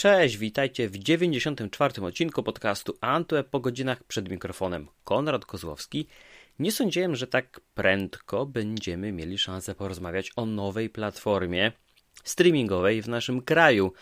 Cześć, witajcie w 94. odcinku podcastu Antweb po godzinach przed mikrofonem. Konrad Kozłowski. Nie sądziłem, że tak prędko będziemy mieli szansę porozmawiać o nowej platformie streamingowej w naszym kraju.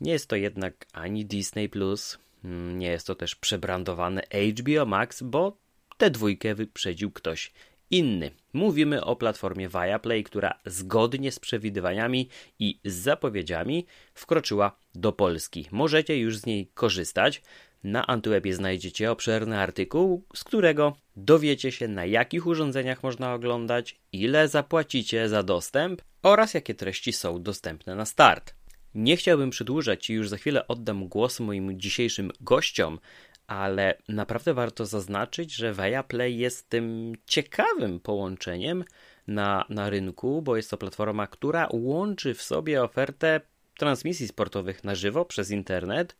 Nie jest to jednak ani Disney Plus, mm, nie jest to też przebrandowane HBO Max, bo tę dwójkę wyprzedził ktoś inny. Mówimy o platformie Viaplay, która zgodnie z przewidywaniami i z zapowiedziami wkroczyła do Polski. Możecie już z niej korzystać. Na Antwebie znajdziecie obszerny artykuł, z którego dowiecie się na jakich urządzeniach można oglądać, ile zapłacicie za dostęp oraz jakie treści są dostępne na start. Nie chciałbym przedłużać i już za chwilę oddam głos moim dzisiejszym gościom, ale naprawdę warto zaznaczyć, że Viaplay jest tym ciekawym połączeniem na, na rynku, bo jest to platforma, która łączy w sobie ofertę transmisji sportowych na żywo przez internet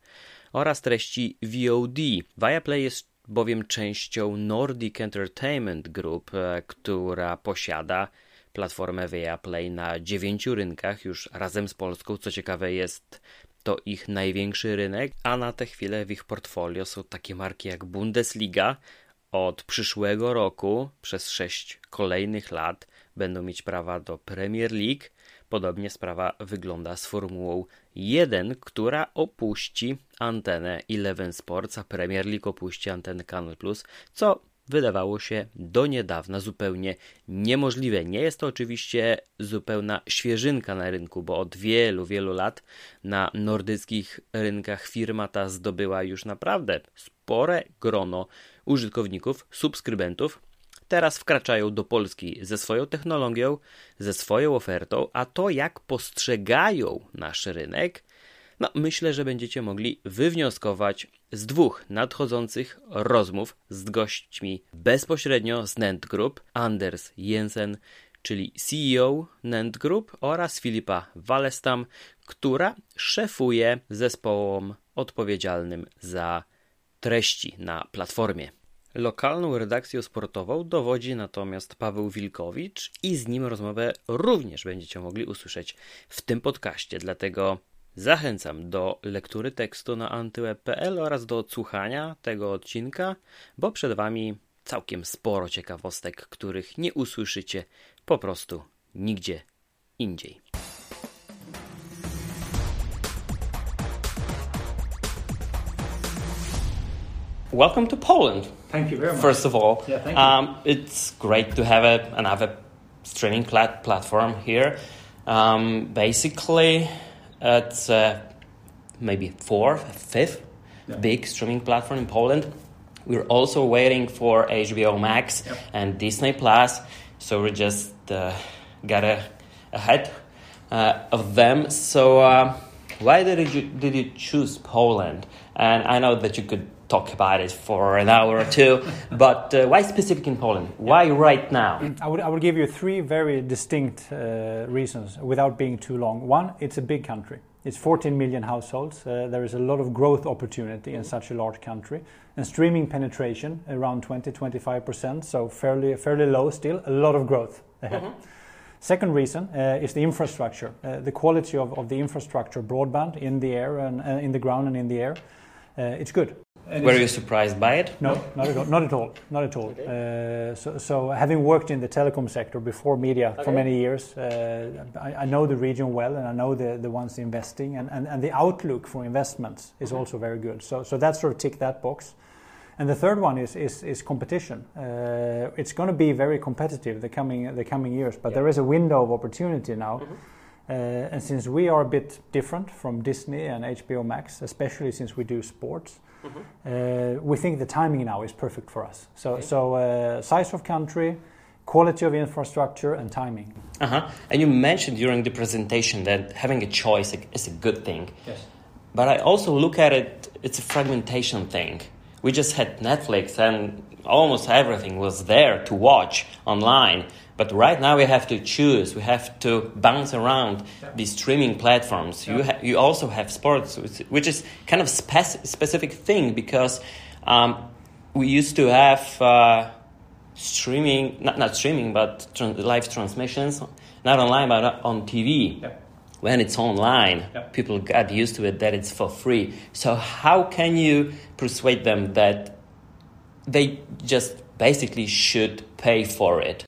oraz treści VOD. Viaplay jest bowiem częścią Nordic Entertainment Group, e, która posiada platformę Viaplay na dziewięciu rynkach już razem z Polską. Co ciekawe jest to ich największy rynek, a na tę chwilę w ich portfolio są takie marki jak Bundesliga. Od przyszłego roku przez sześć kolejnych lat będą mieć prawa do Premier League. Podobnie sprawa wygląda z Formułą 1, która opuści antenę Eleven Sports, a Premier League opuści antenę Canal Plus, co wydawało się do niedawna zupełnie niemożliwe. Nie jest to oczywiście zupełna świeżynka na rynku, bo od wielu, wielu lat na nordyckich rynkach firma ta zdobyła już naprawdę spore grono użytkowników, subskrybentów. Teraz wkraczają do Polski ze swoją technologią, ze swoją ofertą, a to jak postrzegają nasz rynek, no myślę, że będziecie mogli wywnioskować z dwóch nadchodzących rozmów z gośćmi bezpośrednio z Nent Group, Anders Jensen, czyli CEO Nent Group oraz Filipa Walestam, która szefuje zespołom odpowiedzialnym za treści na platformie. Lokalną redakcją sportową dowodzi natomiast Paweł Wilkowicz i z nim rozmowę również będziecie mogli usłyszeć w tym podcaście, dlatego Zachęcam do lektury tekstu na antyweb.pl oraz do odsłuchania tego odcinka, bo przed Wami całkiem sporo ciekawostek, których nie usłyszycie po prostu nigdzie indziej. Welcome to Poland. Thank you very much. First of all, yeah, thank you. Um, it's great to have a, another streaming plat- platform here. Um, basically, it's uh, maybe fourth, fifth yeah. big streaming platform in Poland. We're also waiting for HBO Max yep. and Disney Plus, so we just uh, got a, ahead uh, of them. So, uh, why did you did you choose Poland? And I know that you could talk about it for an hour or two, but uh, why specific in Poland? Why right now? I would, I would give you three very distinct uh, reasons without being too long. One, it's a big country. It's 14 million households. Uh, there is a lot of growth opportunity in such a large country. And streaming penetration around 20 25%, so fairly, fairly low still, a lot of growth ahead. Mm-hmm. Second reason uh, is the infrastructure, uh, the quality of, of the infrastructure, broadband in the air and uh, in the ground and in the air. Uh, it's good. And Were you surprised by it? No, not at all. Not at all. Not at all. Okay. Uh, so, so, having worked in the telecom sector before media okay. for many years, uh, I, I, know the region well, and I know the, the ones investing, and, and, and the outlook for investments is okay. also very good. So, so that sort of tick that box. And the third one is is, is competition. Uh, it's going to be very competitive the coming the coming years, but there is a window of opportunity now. Mm-hmm. Uh, and since we are a bit different from Disney and HBO Max, especially since we do sports, Mm-hmm. we think the timing now is perfect for us. So, okay. so uh, size of country, quality of infrastructure, and timing. Uh-huh. And you mentioned during the presentation that having a choice is a good thing. Yes. But I also look at it, it's a fragmentation thing. We just had Netflix and almost everything was there to watch online. But right now we have to choose. We have to bounce around yeah. these streaming platforms. Yeah. You ha- you also have sports, which is kind of spec- specific thing because um, we used to have uh, streaming, not not streaming, but live transmissions, not online but on TV. Yeah. when it's online, people got used to it that it's for free. So how can you persuade them that they just basically should pay for it?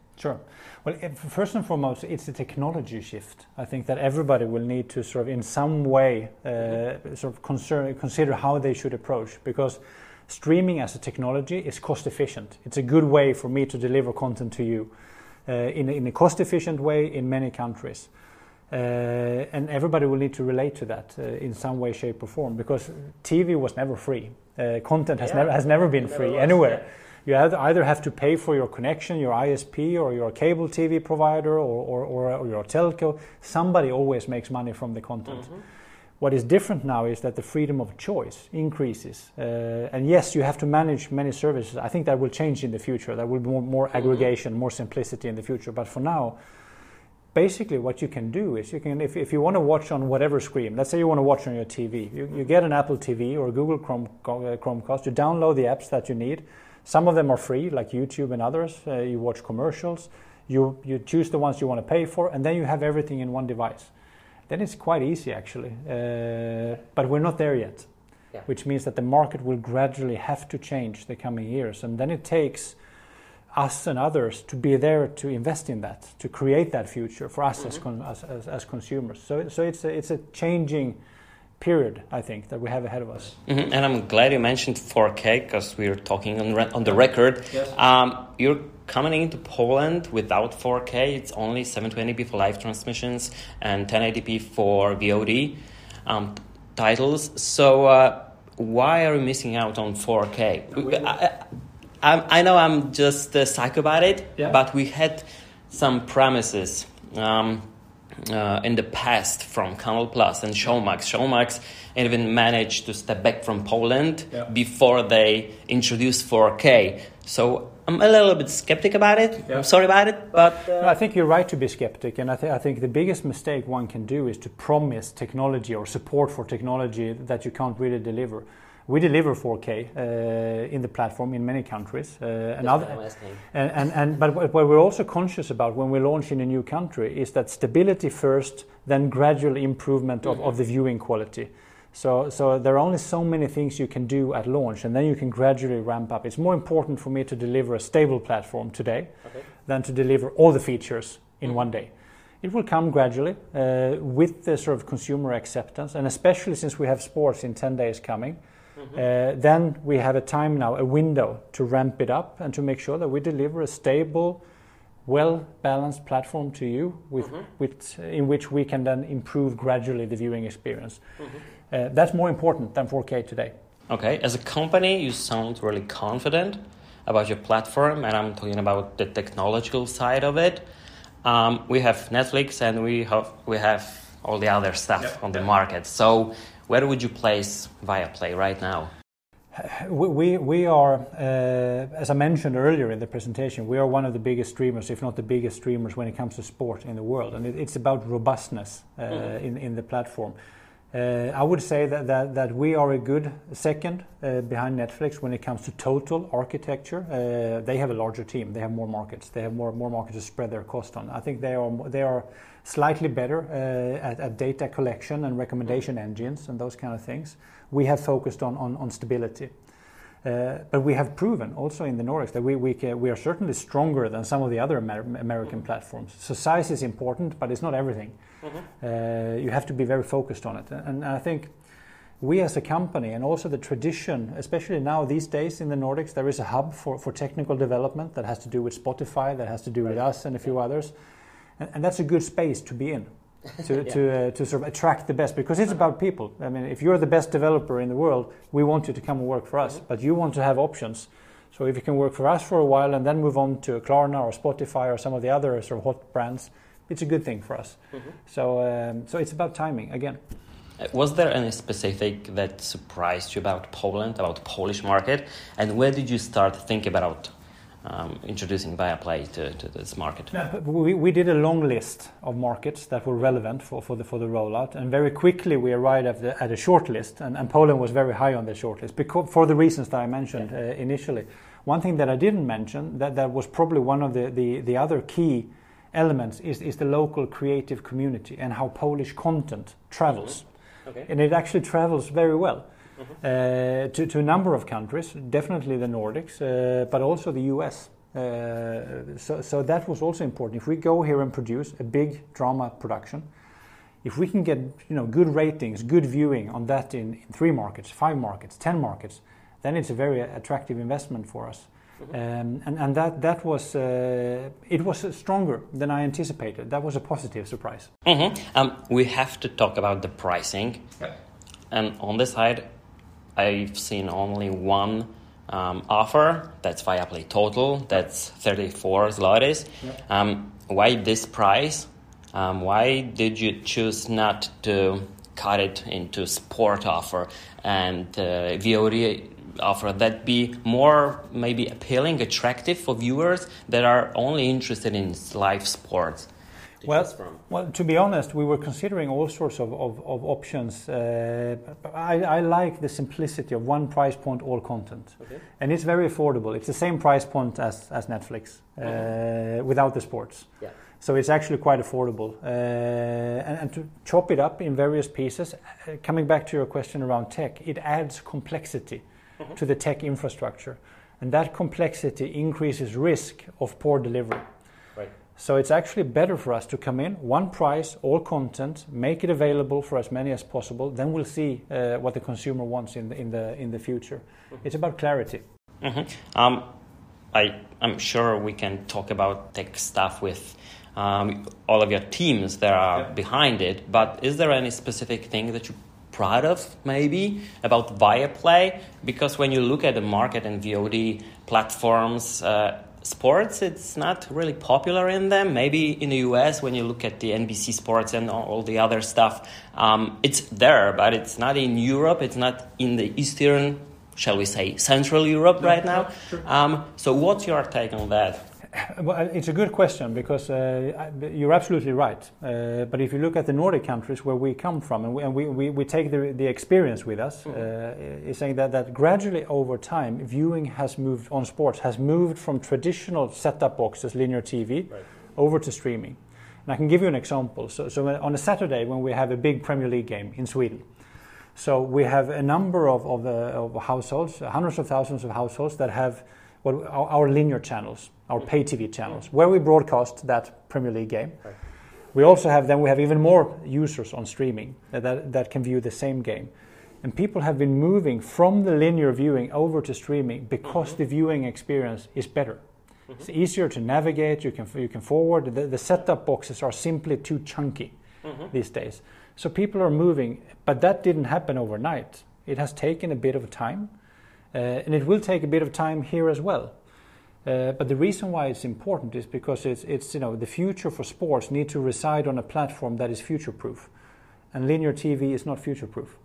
Well, first and foremost, it's a technology shift. I think that everybody will need to sort of, in some way, uh, sort of consider, consider how they should approach because streaming as a technology is cost efficient. It's a good way for me to deliver content to you uh, in, in a cost efficient way in many countries. Uh, and everybody will need to relate to that uh, in some way, shape, or form because TV was never free. Uh, content has Yeah. never has never been Never free was, anywhere. yeah. You either- either have to pay for your connection, your ISP, or your cable TV provider, or, or, or, or your telco. Somebody always makes money from the content. What is different now is that the freedom of choice increases. Uh, and yes, you have to manage many services. I think that will change in the future. There will be more, more aggregation, more simplicity in the future. But for now, basically what you can do is you can if, if you want to watch on whatever screen let's say you want to watch on your tv you, you get an apple tv or google chrome uh, chromecast you download the apps that you need some of them are free like youtube and others uh, you watch commercials you you choose the ones you want to pay for and then you have everything in one device then it's quite easy actually uh, but we're not there yet Yeah. which means that the market will gradually have to change the coming years and then it takes us and others to be there to invest in that, to create that future for us as, con- as, as, as consumers. So, so it's, a, it's a changing period, I think, that we have ahead of us. Mhm. And I'm glad you mentioned 4K because we're talking on, re- on the record. Um, you're coming into Poland without 4K. It's only 720p for live transmissions and 1080p for VOD um, titles. So uh, why are you missing out on 4K? I, I, I know I'm just a psycho about it, Yeah. but we had some promises. Um, uh, in the past from Canal Plus and Showmax. Showmax even managed to step back from Poland Yeah. before they introduced 4K. So I'm a little bit skeptic about it. Yeah. I'm sorry about it, but No, I think you're right to be skeptic, and I, th- I think the biggest mistake one can do is to promise technology or support for technology that you can't really deliver. We deliver 4K uh, in the platform in many countries, uh, and, other, and, and, and but what we're also conscious about when we launch in a new country is that stability first, then gradual improvement of, of the viewing quality. So, so there are only so many things you can do at launch, and then you can gradually ramp up. It's more important for me to deliver a stable platform today than to deliver all the features in one day. It will come gradually uh, with the sort of consumer acceptance, and especially since we have sports in 10 days coming, uh, then we have a time now, a window to ramp it up and to make sure that we deliver a stable, well balanced platform to you with, with, in which we can then improve gradually the viewing experience. Uh, that's more important than 4K today. Okay, as a company, you sound really confident about your platform, and I'm talking about the technological side of it. Um, we have Netflix, and we have we have all the other stuff on the market. So, where would you place Viaplay right now? We, we, are, uh, as I mentioned earlier in the presentation, we are one of the biggest streamers, if not the biggest streamers, when it comes to sport in the world. And it, it's about robustness uh, in, in the platform. Uh, I would say that, we are a good second uh, behind Netflix when it comes to total architecture. Uh, they have a larger team, they have more markets, they have more, markets to spread their cost on. I think they are, they are slightly better at, at data collection and recommendation engines and those kind of things. We have focused on, stability. But we have proven also in the Nordics that we, are certainly stronger than some of the other Amer- American platforms. Size is important, but it's not everything. Uh, you have to be very focused on it. And I think we as a company and also the tradition, especially now these days in the Nordics, there is a hub for, for technical development that has to do with Spotify, that has to do with us and a few others. And, and that's a good space to be in. to, to, uh, to sort of attract the best because it's about people. I mean, if you're the best developer in the world, we want you to come and work for us, but you want to have options. So if you can work for us for a while and then move on to Klarna or Spotify or some of the other sort of hot brands, it's a good thing for us. So, um, so it's about timing again. Uh, Was there any specific that surprised you about Poland, about Polish market, and where did you start thinking about um, introducing Viaplay to, to this market? No, we, we did a long list of markets that were relevant for, for, the, for the rollout, and very quickly we arrived at, the, at a short list, and, and Poland was very high on the short list because, for the reasons that I mentioned uh, initially. One thing that I didn't mention that, that was probably one of the, the, the other key elements is, is the local creative community and how Polish content travels. Mm-hmm. Okay. And it actually travels very well uh, to, to a number of countries, definitely the Nordics, uh, but also the US. Uh, so, so that was also important. If we go here and produce a big drama production, if we can get you know good ratings, good viewing on that in, in three markets, five markets, ten markets, then it's a very attractive investment for us. Um, and, and that that was uh, it was stronger than I anticipated. That was a positive surprise. Mm-hmm. Um, we have to talk about the pricing, and on this side, I've seen only one um, offer. That's Viaplay Total. That's 34 zlotys. Um, why this price? Um, why did you choose not to cut it into sport offer and uh, VOD offer that be more maybe appealing, attractive for viewers that are only interested in live sports? Well, well, to be honest, we were considering all sorts of, of, of options. Uh, I, I like the simplicity of one price point, all content. Okay. And it's very affordable. It's the same price point as, as Netflix uh, without the sports. Yeah. So it's actually quite affordable. Uh, and, and to chop it up in various pieces, uh, coming back to your question around tech, it adds complexity to the tech infrastructure. And that complexity increases risk of poor delivery. Right. So it's actually better for us to come in, one price, all content, make it available for as many as possible. Then we'll see uh, what the consumer wants in the, in the, in the future. It's about clarity. hmm Um, I, I'm sure we can talk about tech stuff with um, all of your teams that are behind it, but is there any specific thing that you're proud of, maybe, about Viaplay? Because when you look at the market and VOD platforms, uh, sports, it's not really popular in them. Maybe in the US, when you look at the NBC Sports and all all the other stuff, um, it's there, but it's not in Europe, it's not in the Eastern shall we say, Central Europe right now. Um, so, what's your take on that? Well, it's a good question because uh, you're absolutely right. Uh, but if you look at the Nordic countries where we come from, and we, and we, we, we take the, the experience with us, uh, is saying that, that gradually over time, viewing has moved on sports, has moved from traditional set-up boxes, linear TV, over to streaming. And I can give you an example. So, so on a Saturday when we have a big Premier League game in Sweden, so we have a number of, of, uh, of households, hundreds of thousands of households that have what our, our linear channels, our pay TV channels, where we broadcast that Premier League game. We also have then we have even more users on streaming that, that, that can view the same game. And people have been moving from the linear viewing over to streaming because mm-hmm. the viewing experience is better. Mm-hmm. It's easier to navigate. You can you can forward. The, the setup boxes are simply too chunky mm-hmm. these days. So people are moving, but that didn't happen overnight. It has taken a bit of time, uh, and it will take a bit of time here as well. Uh, but the reason why it's important is because it's, it's you know the future for sports need to reside on a platform that is future proof, and linear TV is not future proof,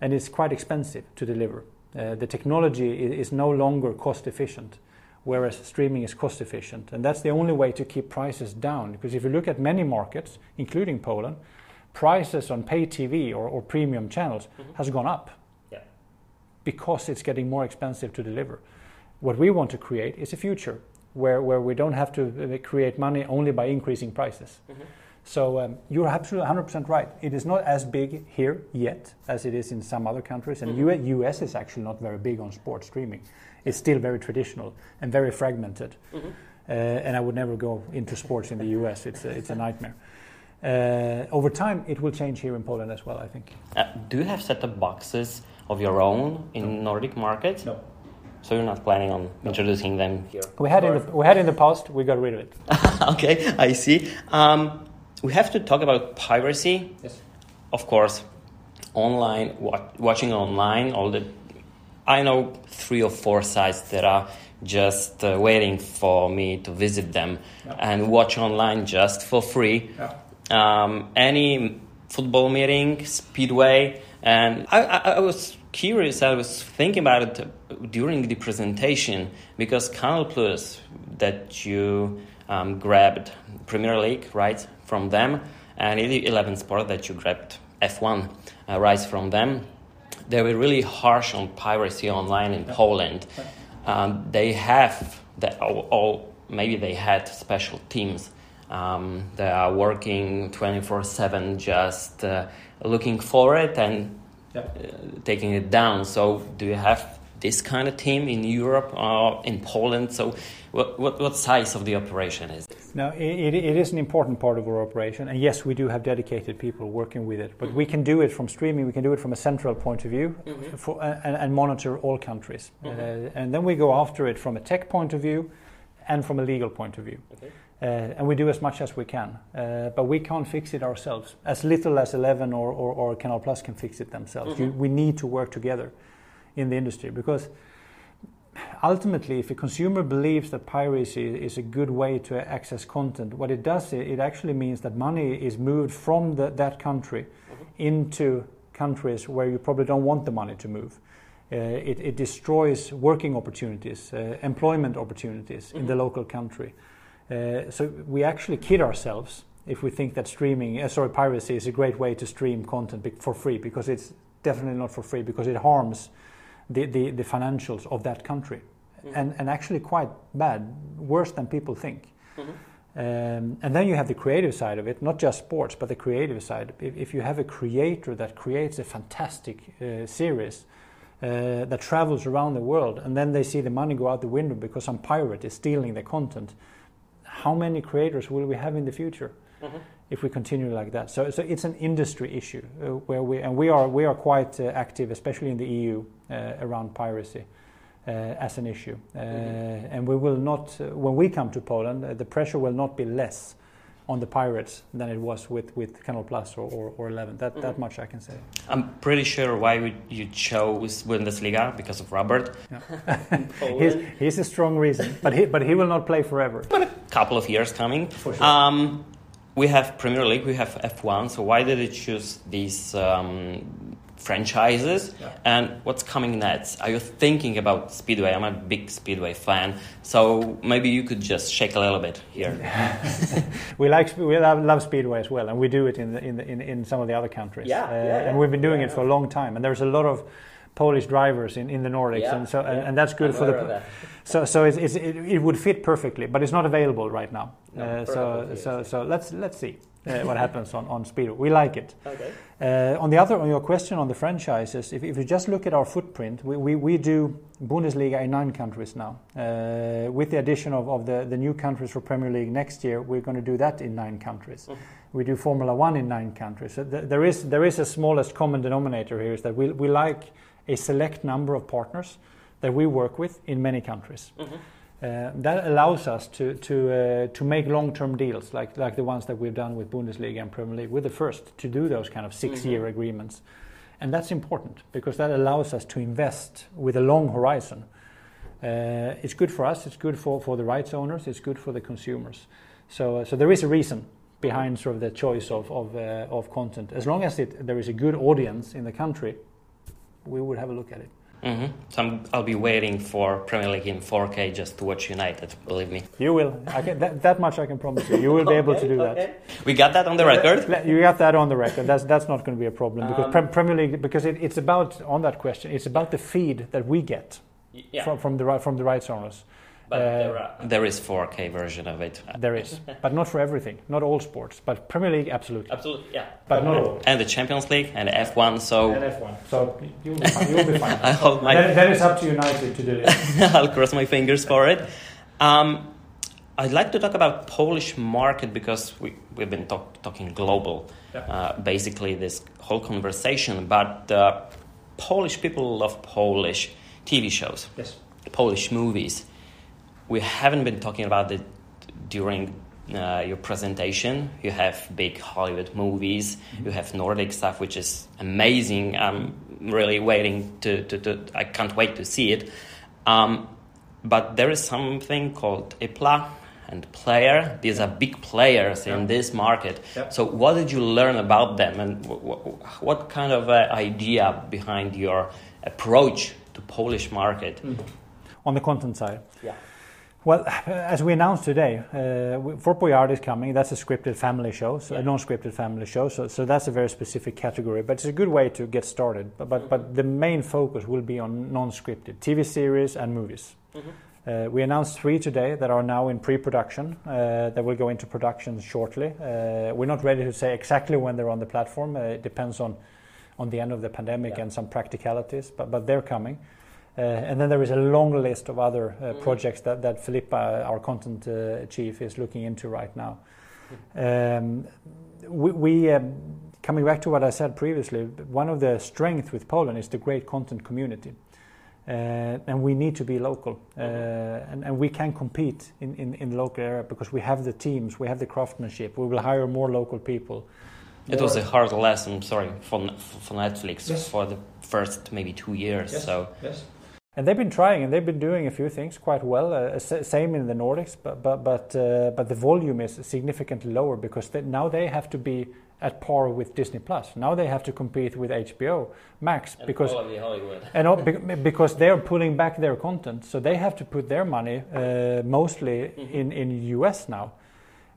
and it's quite expensive to deliver. Uh, the technology i- is no longer cost efficient, whereas streaming is cost efficient, and that's the only way to keep prices down. Because if you look at many markets, including Poland, prices on pay TV or, or premium channels has gone up. Because it's getting more expensive to deliver. What we want to create is a future where, where we don't have to uh, create money only by increasing prices. So um, you're absolutely 100% right. It is not as big here yet as it is in some other countries. And U- US is actually not very big on sports streaming. It's still very traditional and very fragmented. Uh, and I would never go into sports in the US. It's a, it's a nightmare. Uh, over time, it will change here in Poland as well, I think. Uh, do you have set-up boxes of your own in Nordic markets? No. So you're not planning on introducing them here? We had in the, we had in the past. We got rid of it. okay, I see. Um, we have to talk about piracy. Yes. Of course, online wa- watching online. All the I know three or four sites that are just uh, waiting for me to visit them Yeah. and watch online just for free. Um, any football meeting, speedway, and I, I, I was curious. I was thinking about it during the presentation because Canal Plus that you um, grabbed Premier League right from them, and Eleven Sport that you grabbed F1 uh, rights from them. They were really harsh on piracy online in Poland. Um, they have that all maybe they had special teams Um, they are working 24 7 just uh, looking for it and uh, taking it down. So, do you have this kind of team in Europe or in Poland? So, what, what, what size of the operation is it? No, it, it is an important part of our operation, and yes, we do have dedicated people working with it. But mm-hmm. we can do it from streaming. We can do it from a central point of view, mm-hmm. for, and, and, monitor all countries. Mm-hmm. Uh, and then we go after it from a tech point of view, and from a legal point of view. Okay. Uh, and we do as much as we can, uh, but we can't fix it ourselves. As little as Eleven or, or, or Canal Plus can fix it themselves. Mm-hmm. we need to work together in the industry because ultimately, if a consumer believes that piracy is a good way to access content, what it does, it actually means that money is moved from the, that country mm-hmm. into countries where you probably don't want the money to move. Uh, it, it, destroys working opportunities, uh, employment opportunities mm-hmm. in the mm-hmm. local country. Uh, so we actually kid ourselves if we think that streaming, uh, sorry, piracy is a great way to stream content for free because it's definitely not for free because it harms the, the, the financials of that country. Mm-hmm. And, and actually quite bad, worse than people think. Mm-hmm. Um, and then you have the creative side of it, not just sports, but the creative side. If, if you have a creator that creates a fantastic uh, series uh, that travels around the world, and then they see the money go out the window because some pirate is stealing the content, how many creators will we have in the future? Mm-hmm if we continue like that. So, so it's an industry issue uh, where we and we are we are quite uh, active, especially in the EU, uh, around piracy uh, as an issue. Uh, mm-hmm. And we will not uh, when we come to Poland, the pressure will not be less on the pirates than it was with, with Canal Plus or, or, or Eleven. That mm-hmm. that much I can say. I'm pretty sure why you chose Bundesliga because of Robert. Yeah. he's, he's a strong reason, but he but he will not play forever. But a couple of years coming. For sure. Um, we have Premier League, we have F1. So why did it choose these um, franchises? Yeah. And what's coming next? Are you thinking about Speedway? I'm a big Speedway fan, so maybe you could just shake a little bit here. we like we love, love, Speedway as well, and we do it in the, in, the, in, in some of the other countries. Yeah, uh, yeah and we've been doing it for a long time, and there's a lot of Polish drivers in, in the Nordics, yeah, and so and, and, that's good I'm for the. So so it's, it's, it, it would fit perfectly, but it's not available right now. No, uh, so so so let's let's see. Uh, what happens on, on Speedo. We like it. Okay. Uh, on the other, on your question on the franchises, if, if you just look at our footprint, we, we, we do Bundesliga in nine countries now. Uh, with the addition of, of the, the new countries for Premier League next year, we're going to do that in nine countries. We do Formula One in nine countries. So th- there is there is a smallest common denominator here is that we, we like a select number of partners that we work with in many countries. Mm-hmm. Uh, that allows us to to uh, to make long-term deals like like the ones that we've done with Bundesliga and Premier League. We're the first to do those kind of six-year mm-hmm. agreements, and that's important because that allows us to invest with a long horizon. Uh, it's good for us. It's good for, for the rights owners. It's good for the consumers. So uh, so there is a reason behind sort of the choice of of, uh, of content. As long as it, there is a good audience in the country, we would have a look at it. Mm-hmm. So i will be waiting for Premier League in 4K just to watch United. Believe me. You will. Can, that, that, much I can promise you. You will be able to do okay. that. We got that on the record. You got that on the record. That's that's not going to be a problem because um, Premier League because it, it's about on that question. It's about the feed that we get yeah. from from the from the rights owners. But uh, there, are, there is 4K version of it. There is, but not for everything. Not all sports, but Premier League absolutely. Absolutely, yeah. But not all. And the Champions League and F1. So and F1. So you'll be fine. You'll be fine. I hope my. Then, then it's up to United to do it. I'll cross my fingers for it. Um, I'd like to talk about Polish market because we, we've been talk, talking global, yeah. uh, basically this whole conversation. But uh, Polish people love Polish TV shows, yes, Polish movies we haven't been talking about it during uh, your presentation. You have big Hollywood movies, mm-hmm. you have Nordic stuff, which is amazing. I'm really waiting to, to, to I can't wait to see it. Um, but there is something called Ipla and Player. These are big players in this market. So, what did you learn about them, and w- w- what kind of uh, idea behind your approach to Polish market? Mm-hmm. On the content side, yeah. Well, as we announced today, uh, Fort Boyard is coming. That's a scripted family show, so yeah. a non-scripted family show. So, so that's a very specific category, but it's a good way to get started. But, but, but the main focus will be on non-scripted TV series and movies. Mm-hmm. Uh, we announced three today that are now in pre-production. Uh, that will go into production shortly. Uh, we're not ready to say exactly when they're on the platform. Uh, it depends on on the end of the pandemic yeah. and some practicalities, but but they're coming. Uh, and then there is a long list of other uh, mm-hmm. projects that that Filippa, our content chief, is looking into right now. Um, we, we um, coming back to what I said previously, one of the strengths with Poland is the great content community. Uh, and we need to be local, uh, and, and, we can compete in, in, in, the local area because we have the teams, we have the craftsmanship, we will hire more local people. It was a hard lesson, sorry, for, for Netflix yes. for the first maybe two years. Yes. So. And they've been trying, and they've been doing a few things quite well. Uh, same in the Nordics, but but but uh, but the volume is significantly lower because they, now they have to be at par with Disney Plus. Now they have to compete with HBO Max and because Hollywood. and because they are pulling back their content, so they have to put their money uh, mostly mm-hmm. in in US now,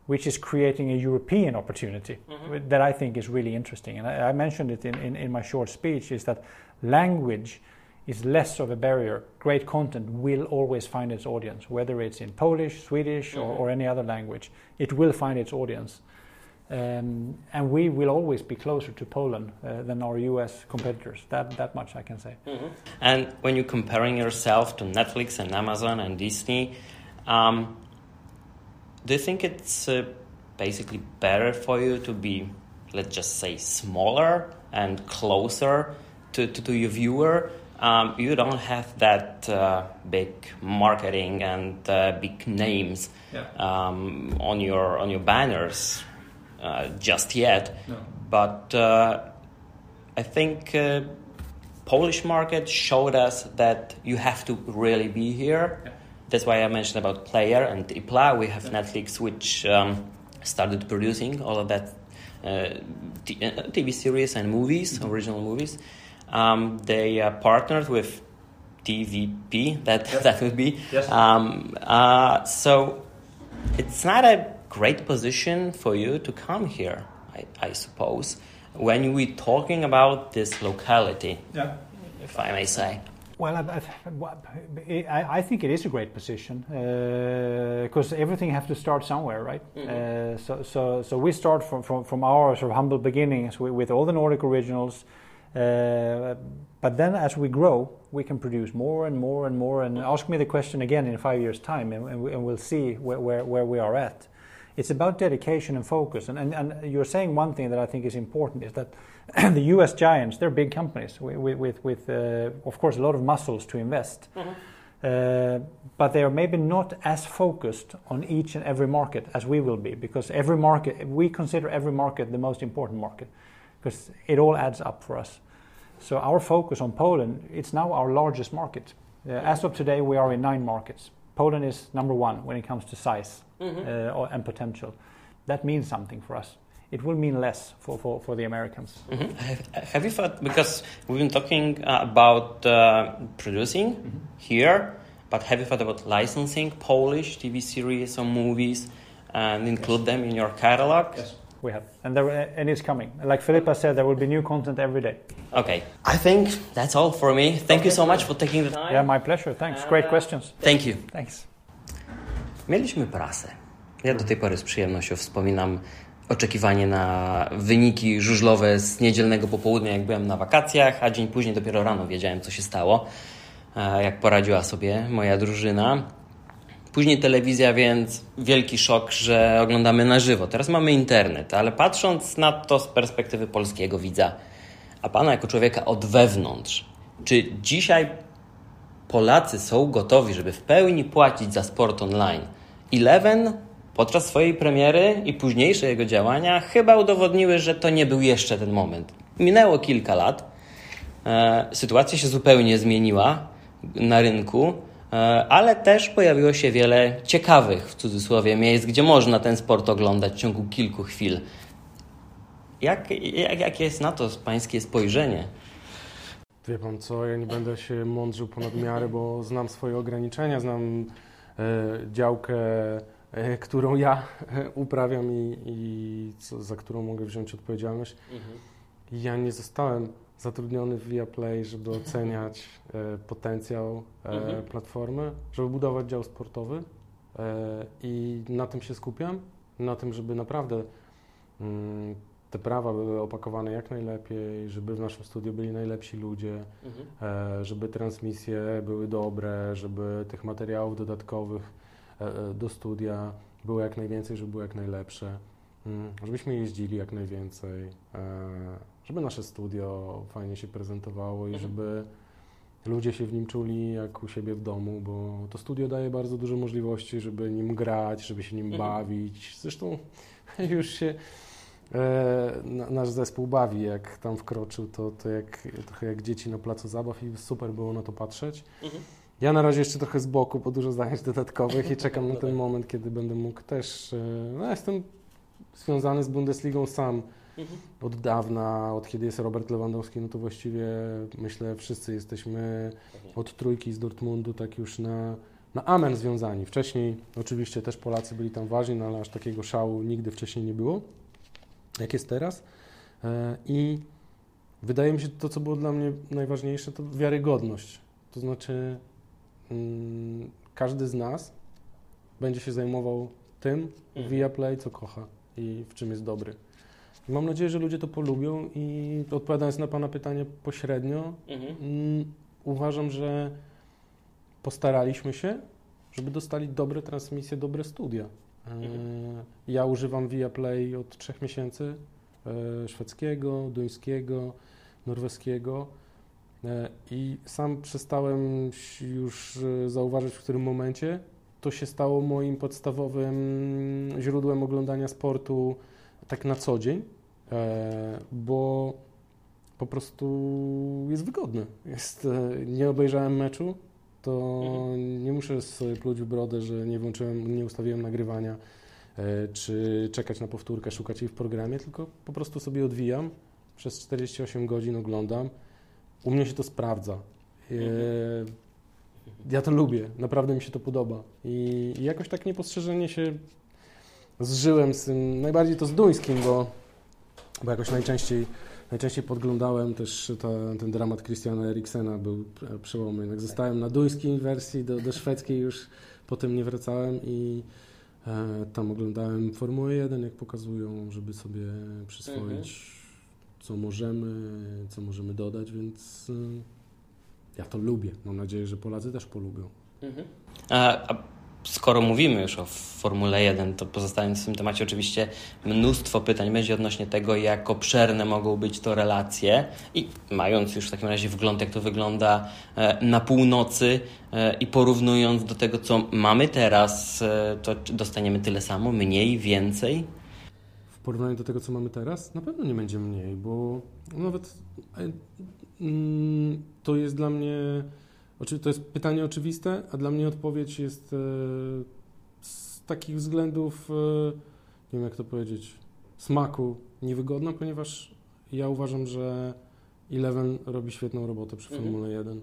which is creating a European opportunity mm-hmm. that I think is really interesting. And I, I mentioned it in, in, in my short speech is that language is less of a barrier. Great content will always find its audience, whether it's in Polish, Swedish, mm-hmm. or, or, any other language. It will find its audience. Um, and we will always be closer to Poland uh, than our US competitors. That, that much I can say. Mm-hmm. And when you're comparing yourself to Netflix and Amazon and Disney, um, do you think it's uh, basically better for you to be, let's just say, smaller and closer to, to, to your viewer? Um, you don't have that uh, big marketing and uh, big names yeah. um, on your on your banners uh, just yet. No. But uh, I think uh, Polish market showed us that you have to really be here. Yeah. That's why I mentioned about Player and Ipla. We have yeah. Netflix, which um, started producing all of that uh, t- TV series and movies, mm-hmm. original movies. Um, they are partnered with TVP. That yes. that would be. Yes. Um, uh, so it's not a great position for you to come here, I, I suppose, when we're talking about this locality, yeah. if I may say. Well, I, I, I, think it is a great position because uh, everything has to start somewhere, right? Mm-hmm. Uh, so, so, so we start from, from, from our sort of humble beginnings with, with all the Nordic originals, uh, but then as we grow, we can produce more and more and more. And ask me the question again in five years' time, and, and, we, and we'll see where, where, where we are at it's about dedication and focus. And, you're saying one thing that I think is important is that the US giants, they're big companies with, with, with uh, of course, a lot of muscles to invest. Mm-hmm. Uh, but they are maybe not as focused on each and every market as we will be because every market, we consider every market the most important market because it all adds up for us. So our focus on Poland, it's now our largest market. Uh, as of today, we are in nine markets. Poland is number one when it comes to size mm-hmm. uh, and potential. That means something for us. It will mean less for, for, for the Americans. Mm-hmm. Have, you thought, because we've been talking uh, about uh, producing mm-hmm. here, but have you thought about licensing Polish TV series or movies and include yes. them in your catalog? Yes we have, and there and it's coming. Like Filippa said, there will be new content every day. Okay, I think that's all for me. Thank okay. you so much for taking the time. Yeah, my pleasure. Thanks. Great questions. Thank you. Thanks. Mieliśmy prasę. Ja do tej pory z przyjemnością wspominam oczekiwanie na wyniki żużlowe z niedzielnego popołudnia, jak byłem na wakacjach, a dzień później dopiero rano wiedziałem, co się stało, e, jak poradziła sobie moja drużyna. Później telewizja, więc wielki szok, że oglądamy na żywo. Teraz mamy internet, ale patrząc na to z perspektywy polskiego widza, a pana jako człowieka od wewnątrz, czy dzisiaj Polacy są gotowi, żeby w pełni płacić za sport online? Eleven podczas swojej premiery i późniejsze jego działania chyba udowodniły, że to nie był jeszcze ten moment. Minęło kilka lat, e, sytuacja się zupełnie zmieniła na rynku. E, ale też pojawiło się wiele ciekawych, w cudzysłowie, miejsc, gdzie można ten sport oglądać w ciągu kilku chwil. Jak, jak, jakie jest na to pańskie spojrzenie? Wie pan co, ja nie będę się mądrzył ponad miarę, bo znam swoje ograniczenia, znam e, działkę, e, którą ja uprawiam i, i co, za którą mogę wziąć odpowiedzialność. Mhm. Ja nie zostałem zatrudniony w Viaplay, żeby oceniać e, potencjał e, Mhm. platformy, żeby budować dział sportowy e, i na tym się skupiam, na tym, żeby naprawdę mm, te prawa były opakowane jak najlepiej, żeby w naszym studiu byli najlepsi ludzie, Mhm. żeby transmisje były dobre, żeby tych materiałów dodatkowych do studia było jak najwięcej, żeby były jak najlepsze, mm, żebyśmy jeździli jak najwięcej, żeby nasze studio fajnie się prezentowało i Mhm. żeby ludzie się w nim czuli jak u siebie w domu, bo to studio daje bardzo dużo możliwości, żeby nim grać, żeby się nim Mhm. bawić. Zresztą już się e, na- nasz zespół bawi, jak tam wkroczył, to, to jak, trochę jak dzieci na placu zabaw i super było na to patrzeć. Mhm. Ja na razie jeszcze trochę z boku, bo dużo zajęć dodatkowych i czekam na No ten tak. moment, kiedy będę mógł też. e, No, jestem związany z Bundesligą sam Mhm. od dawna, od kiedy jest Robert Lewandowski, no to właściwie myślę, wszyscy jesteśmy od trójki z Dortmundu tak już na, na amen związani. Wcześniej oczywiście też Polacy byli tam ważni, no ale aż takiego szału nigdy wcześniej nie było, jak jest teraz. E, I wydaje mi się, to co było dla mnie najważniejsze, to wiarygodność. To znaczy mm, każdy z nas będzie się zajmował tym Mhm. Viaplay, co kocha i w czym jest dobry. I mam nadzieję, że ludzie to polubią i odpowiadając na Pana pytanie pośrednio, Mhm. Mm, uważam, że postaraliśmy się, żeby dostali dobre transmisje, dobre studia. E, Mhm. Ja używam Viaplay od trzech miesięcy, e, szwedzkiego, duńskiego, norweskiego e, i sam przestałem już zauważyć, w którym momencie to się stało moim podstawowym źródłem oglądania sportu tak na co dzień, bo po prostu jest wygodny. Jest, e, nie obejrzałem meczu, to Mhm. nie muszę sobie pluć w brodę, że nie włączyłem, nie ustawiłem nagrywania, e, czy czekać na powtórkę, szukać jej w programie, tylko po prostu sobie odwijam, przez 48 godzin oglądam. U mnie się to sprawdza. E, Ja to lubię, naprawdę mi się to podoba. I, i jakoś tak niepostrzeżenie się zżyłem z tym, najbardziej to z duńskim, bo, bo jakoś najczęściej, najczęściej podglądałem też ta, ten dramat Christiana Eriksena, był prze- przełomny. Jednak zostałem na duńskiej wersji, do, do szwedzkiej już potem nie wracałem i e, tam oglądałem Formułę 1, jak pokazują, żeby sobie przyswoić co możemy, co możemy dodać, więc e, ja to lubię. Mam nadzieję, że Polacy też polubią. Mhm. A, a skoro mówimy już o Formule 1, to pozostając w tym temacie, oczywiście mnóstwo pytań będzie odnośnie tego, jak obszerne mogą być to relacje i mając już w takim razie wgląd, jak to wygląda e, na północy e, i porównując do tego, co mamy teraz, e, to dostaniemy tyle samo, mniej, więcej? W porównaniu do tego, co mamy teraz, na pewno nie będzie mniej, bo nawet mm, to jest dla mnie, oczy- to jest pytanie oczywiste, a dla mnie odpowiedź jest e, z takich względów, e, nie wiem jak to powiedzieć, smaku niewygodna, ponieważ ja uważam, że Eleven robi świetną robotę przy Mhm. Formule 1.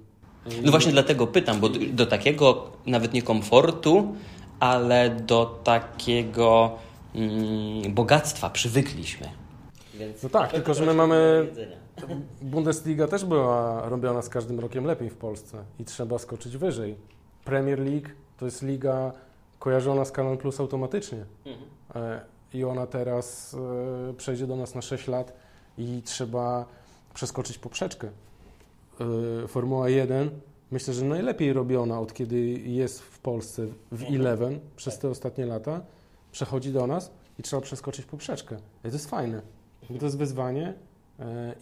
No właśnie dlatego pytam, bo do, takiego nawet nie komfortu, ale do takiego mm, bogactwa przywykliśmy. Więc No tak, tylko że my mamy Bundesliga też była robiona z każdym rokiem lepiej w Polsce i trzeba skoczyć wyżej. Premier League to jest liga kojarzona z Kanal Plus automatycznie Mhm. E, i ona teraz e, przejdzie do nas na 6 lat i trzeba przeskoczyć poprzeczkę. E, Formuła 1 myślę, że najlepiej robiona od kiedy jest w Polsce w Mhm. Eleven przez te ostatnie lata przechodzi do nas i trzeba przeskoczyć poprzeczkę. I to jest fajne. To jest wyzwanie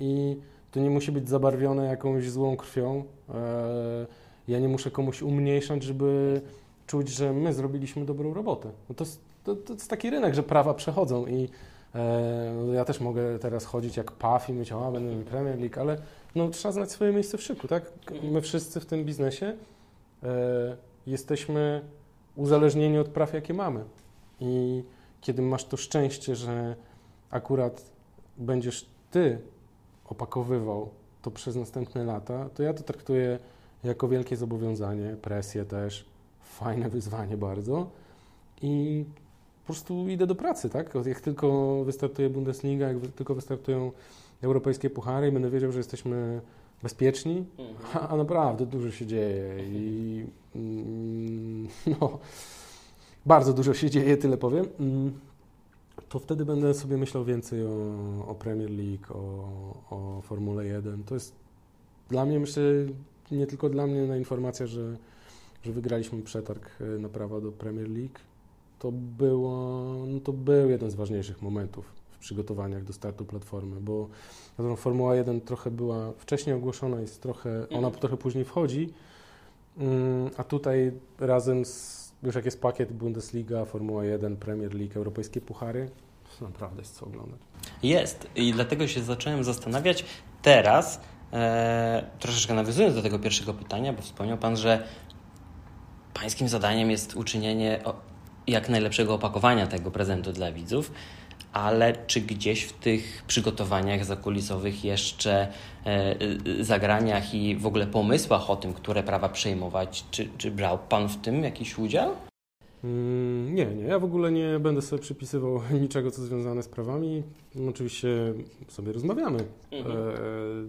i to nie musi być zabarwione jakąś złą krwią. E, Ja nie muszę komuś umniejszać, żeby czuć, że my zrobiliśmy dobrą robotę. No to, jest- to, to jest taki rynek, że prawa przechodzą i e, no ja też mogę teraz chodzić jak paw i mówić, a będę Premier League, ale no, trzeba znać swoje miejsce w szyku, tak? My wszyscy w tym biznesie e, jesteśmy uzależnieni od praw, jakie mamy. I kiedy masz to szczęście, że akurat będziesz ty opakowywał to przez następne lata, to ja to traktuję jako wielkie zobowiązanie, presję też, fajne wyzwanie bardzo. I prostu idę do pracy, tak? Jak tylko wystartuje Bundesliga, jak tylko wystartują europejskie puchary, będę wiedział, że jesteśmy bezpieczni, mhm. a, a, naprawdę dużo się dzieje i mm, no, bardzo dużo się dzieje, tyle powiem. To wtedy będę sobie myślał więcej o, o Premier League, o, o Formule 1. To jest dla mnie, myślę, nie tylko dla mnie, na informacja, że, że wygraliśmy przetarg e, na prawa do Premier League. To, było, no to był jeden z ważniejszych momentów w przygotowaniach do startu platformy, bo Formuła 1 trochę była wcześniej ogłoszona, jest trochę, ona mhm. trochę później wchodzi, mm, a tutaj razem z, już jak jest pakiet Bundesliga, Formuła 1, Premier League, Europejskie Puchary, naprawdę jest co oglądać. Jest i dlatego się zacząłem zastanawiać teraz, e, troszeczkę nawiązując do tego pierwszego pytania, bo wspomniał Pan, że Pańskim zadaniem jest uczynienie jak najlepszego opakowania tego prezentu dla widzów ale czy gdzieś w tych przygotowaniach zakulisowych jeszcze e, e, zagraniach i w ogóle pomysłach o tym, które prawa przejmować, czy, czy brał Pan w tym jakiś udział? Mm, nie, nie. Ja w ogóle nie będę sobie przypisywał niczego, co związane z prawami. Oczywiście sobie rozmawiamy, mhm. E,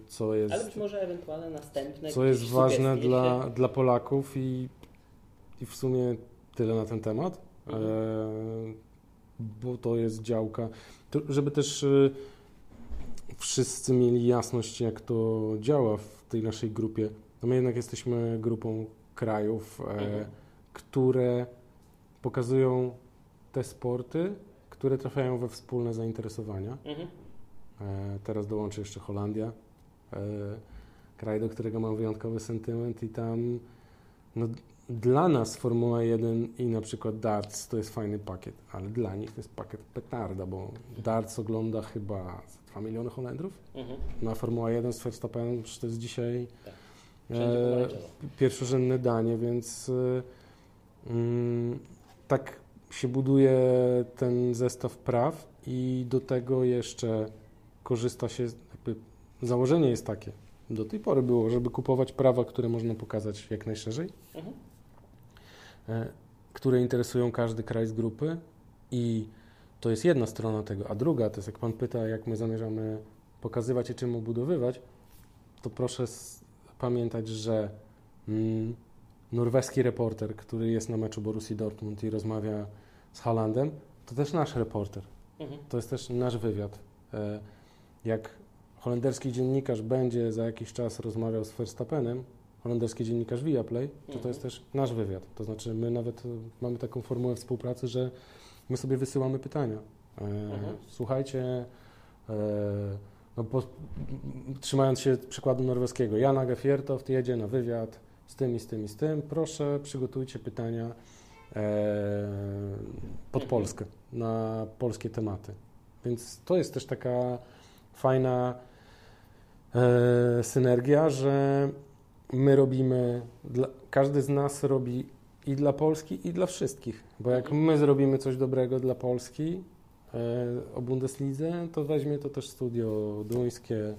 co jest. Ale być może ewentualne następne. Co jest ważne dla, dla Polaków i, i w sumie tyle na ten temat. Mhm. E, bo to jest działka, to, żeby też y, wszyscy mieli jasność, jak to działa w tej naszej grupie. No my jednak jesteśmy grupą krajów, e, mhm. które pokazują te sporty, które trafiają we wspólne zainteresowania. Mhm. E, teraz dołączy jeszcze Holandia, e, kraj, do którego mam wyjątkowy sentyment i tam no, dla nas Formuła 1 i na przykład darts to jest fajny pakiet, ale dla nich to jest pakiet petarda, bo darts ogląda chyba 2 miliony Holendrów, mhm. na Formuła 1 z Verstappenem to jest dzisiaj tak. e, pierwszorzędne danie, więc e, mm, tak się buduje ten zestaw praw i do tego jeszcze korzysta się, jakby założenie jest takie, do tej pory było, żeby kupować prawa, które można pokazać jak najszerzej. Mhm. E, które interesują każdy kraj z grupy i to jest jedna strona tego, a druga to jest, jak Pan pyta, jak my zamierzamy pokazywać i czym obudowywać, to proszę pamiętać, że mm, norweski reporter, który jest na meczu Borussii Dortmund i rozmawia z Halandem, to też nasz reporter. Mhm. To jest też nasz wywiad. E, jak holenderski dziennikarz będzie za jakiś czas rozmawiał z Verstappenem, holenderski dziennikarz Viaplay, to mhm. to jest też nasz wywiad. To znaczy my nawet e, mamy taką formułę współpracy, że my sobie wysyłamy pytania. E, mhm. Słuchajcie, e, no po, trzymając się przykładu norweskiego, Jana Gefiertoft jedzie na wywiad z tym i z tym i z tym, proszę przygotujcie pytania e, pod mhm. Polskę, na polskie tematy. Więc to jest też taka fajna e, synergia, że my robimy, dla, każdy z nas robi i dla Polski, i dla wszystkich. Bo jak my zrobimy coś dobrego dla Polski e, o Bundeslidze, to weźmie to też studio duńskie,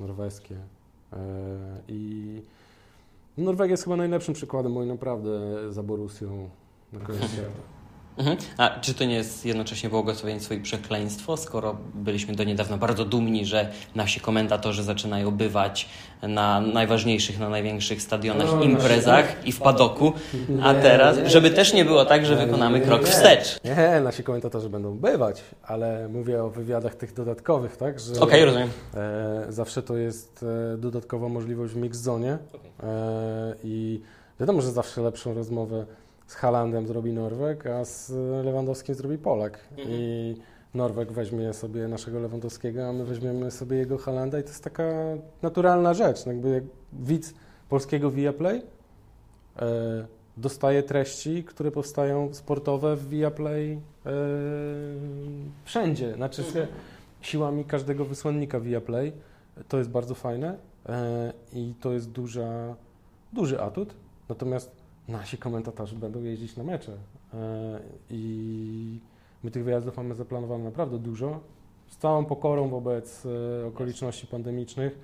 norweskie. E, I Norwegia jest chyba najlepszym przykładem, bo naprawdę za Borusią na koniec świata. Mhm. A czy to nie jest jednocześnie błogosławieństwo i przekleństwo, skoro byliśmy do niedawna bardzo dumni, że nasi komentatorzy zaczynają bywać na najważniejszych, na największych stadionach, no, imprezach i w padoku, a teraz, żeby też nie było tak, że wykonamy krok wstecz. Nie, nasi komentatorzy będą bywać, ale mówię o wywiadach tych dodatkowych, tak? Okej, okay, rozumiem. E, zawsze to jest e, dodatkowa możliwość w mix zone okay. e, i wiadomo, że zawsze lepszą rozmowę z Halandem zrobi Norweg, a z Lewandowskim zrobi Polak. Mhm. I Norweg weźmie sobie naszego Lewandowskiego, a my weźmiemy sobie jego Halanda i to jest taka naturalna rzecz. No jakby jak widz polskiego Viaplay e, dostaje treści, które powstają sportowe w Viaplay e, wszędzie. Znaczy mhm. siłami każdego wysłannika Viaplay. To jest bardzo fajne e, i to jest duża, duży atut. Natomiast nasi komentatorzy będą jeździć na mecze. E, I my tych wyjazdów mamy zaplanowane naprawdę dużo. Z całą pokorą wobec e, okoliczności pandemicznych.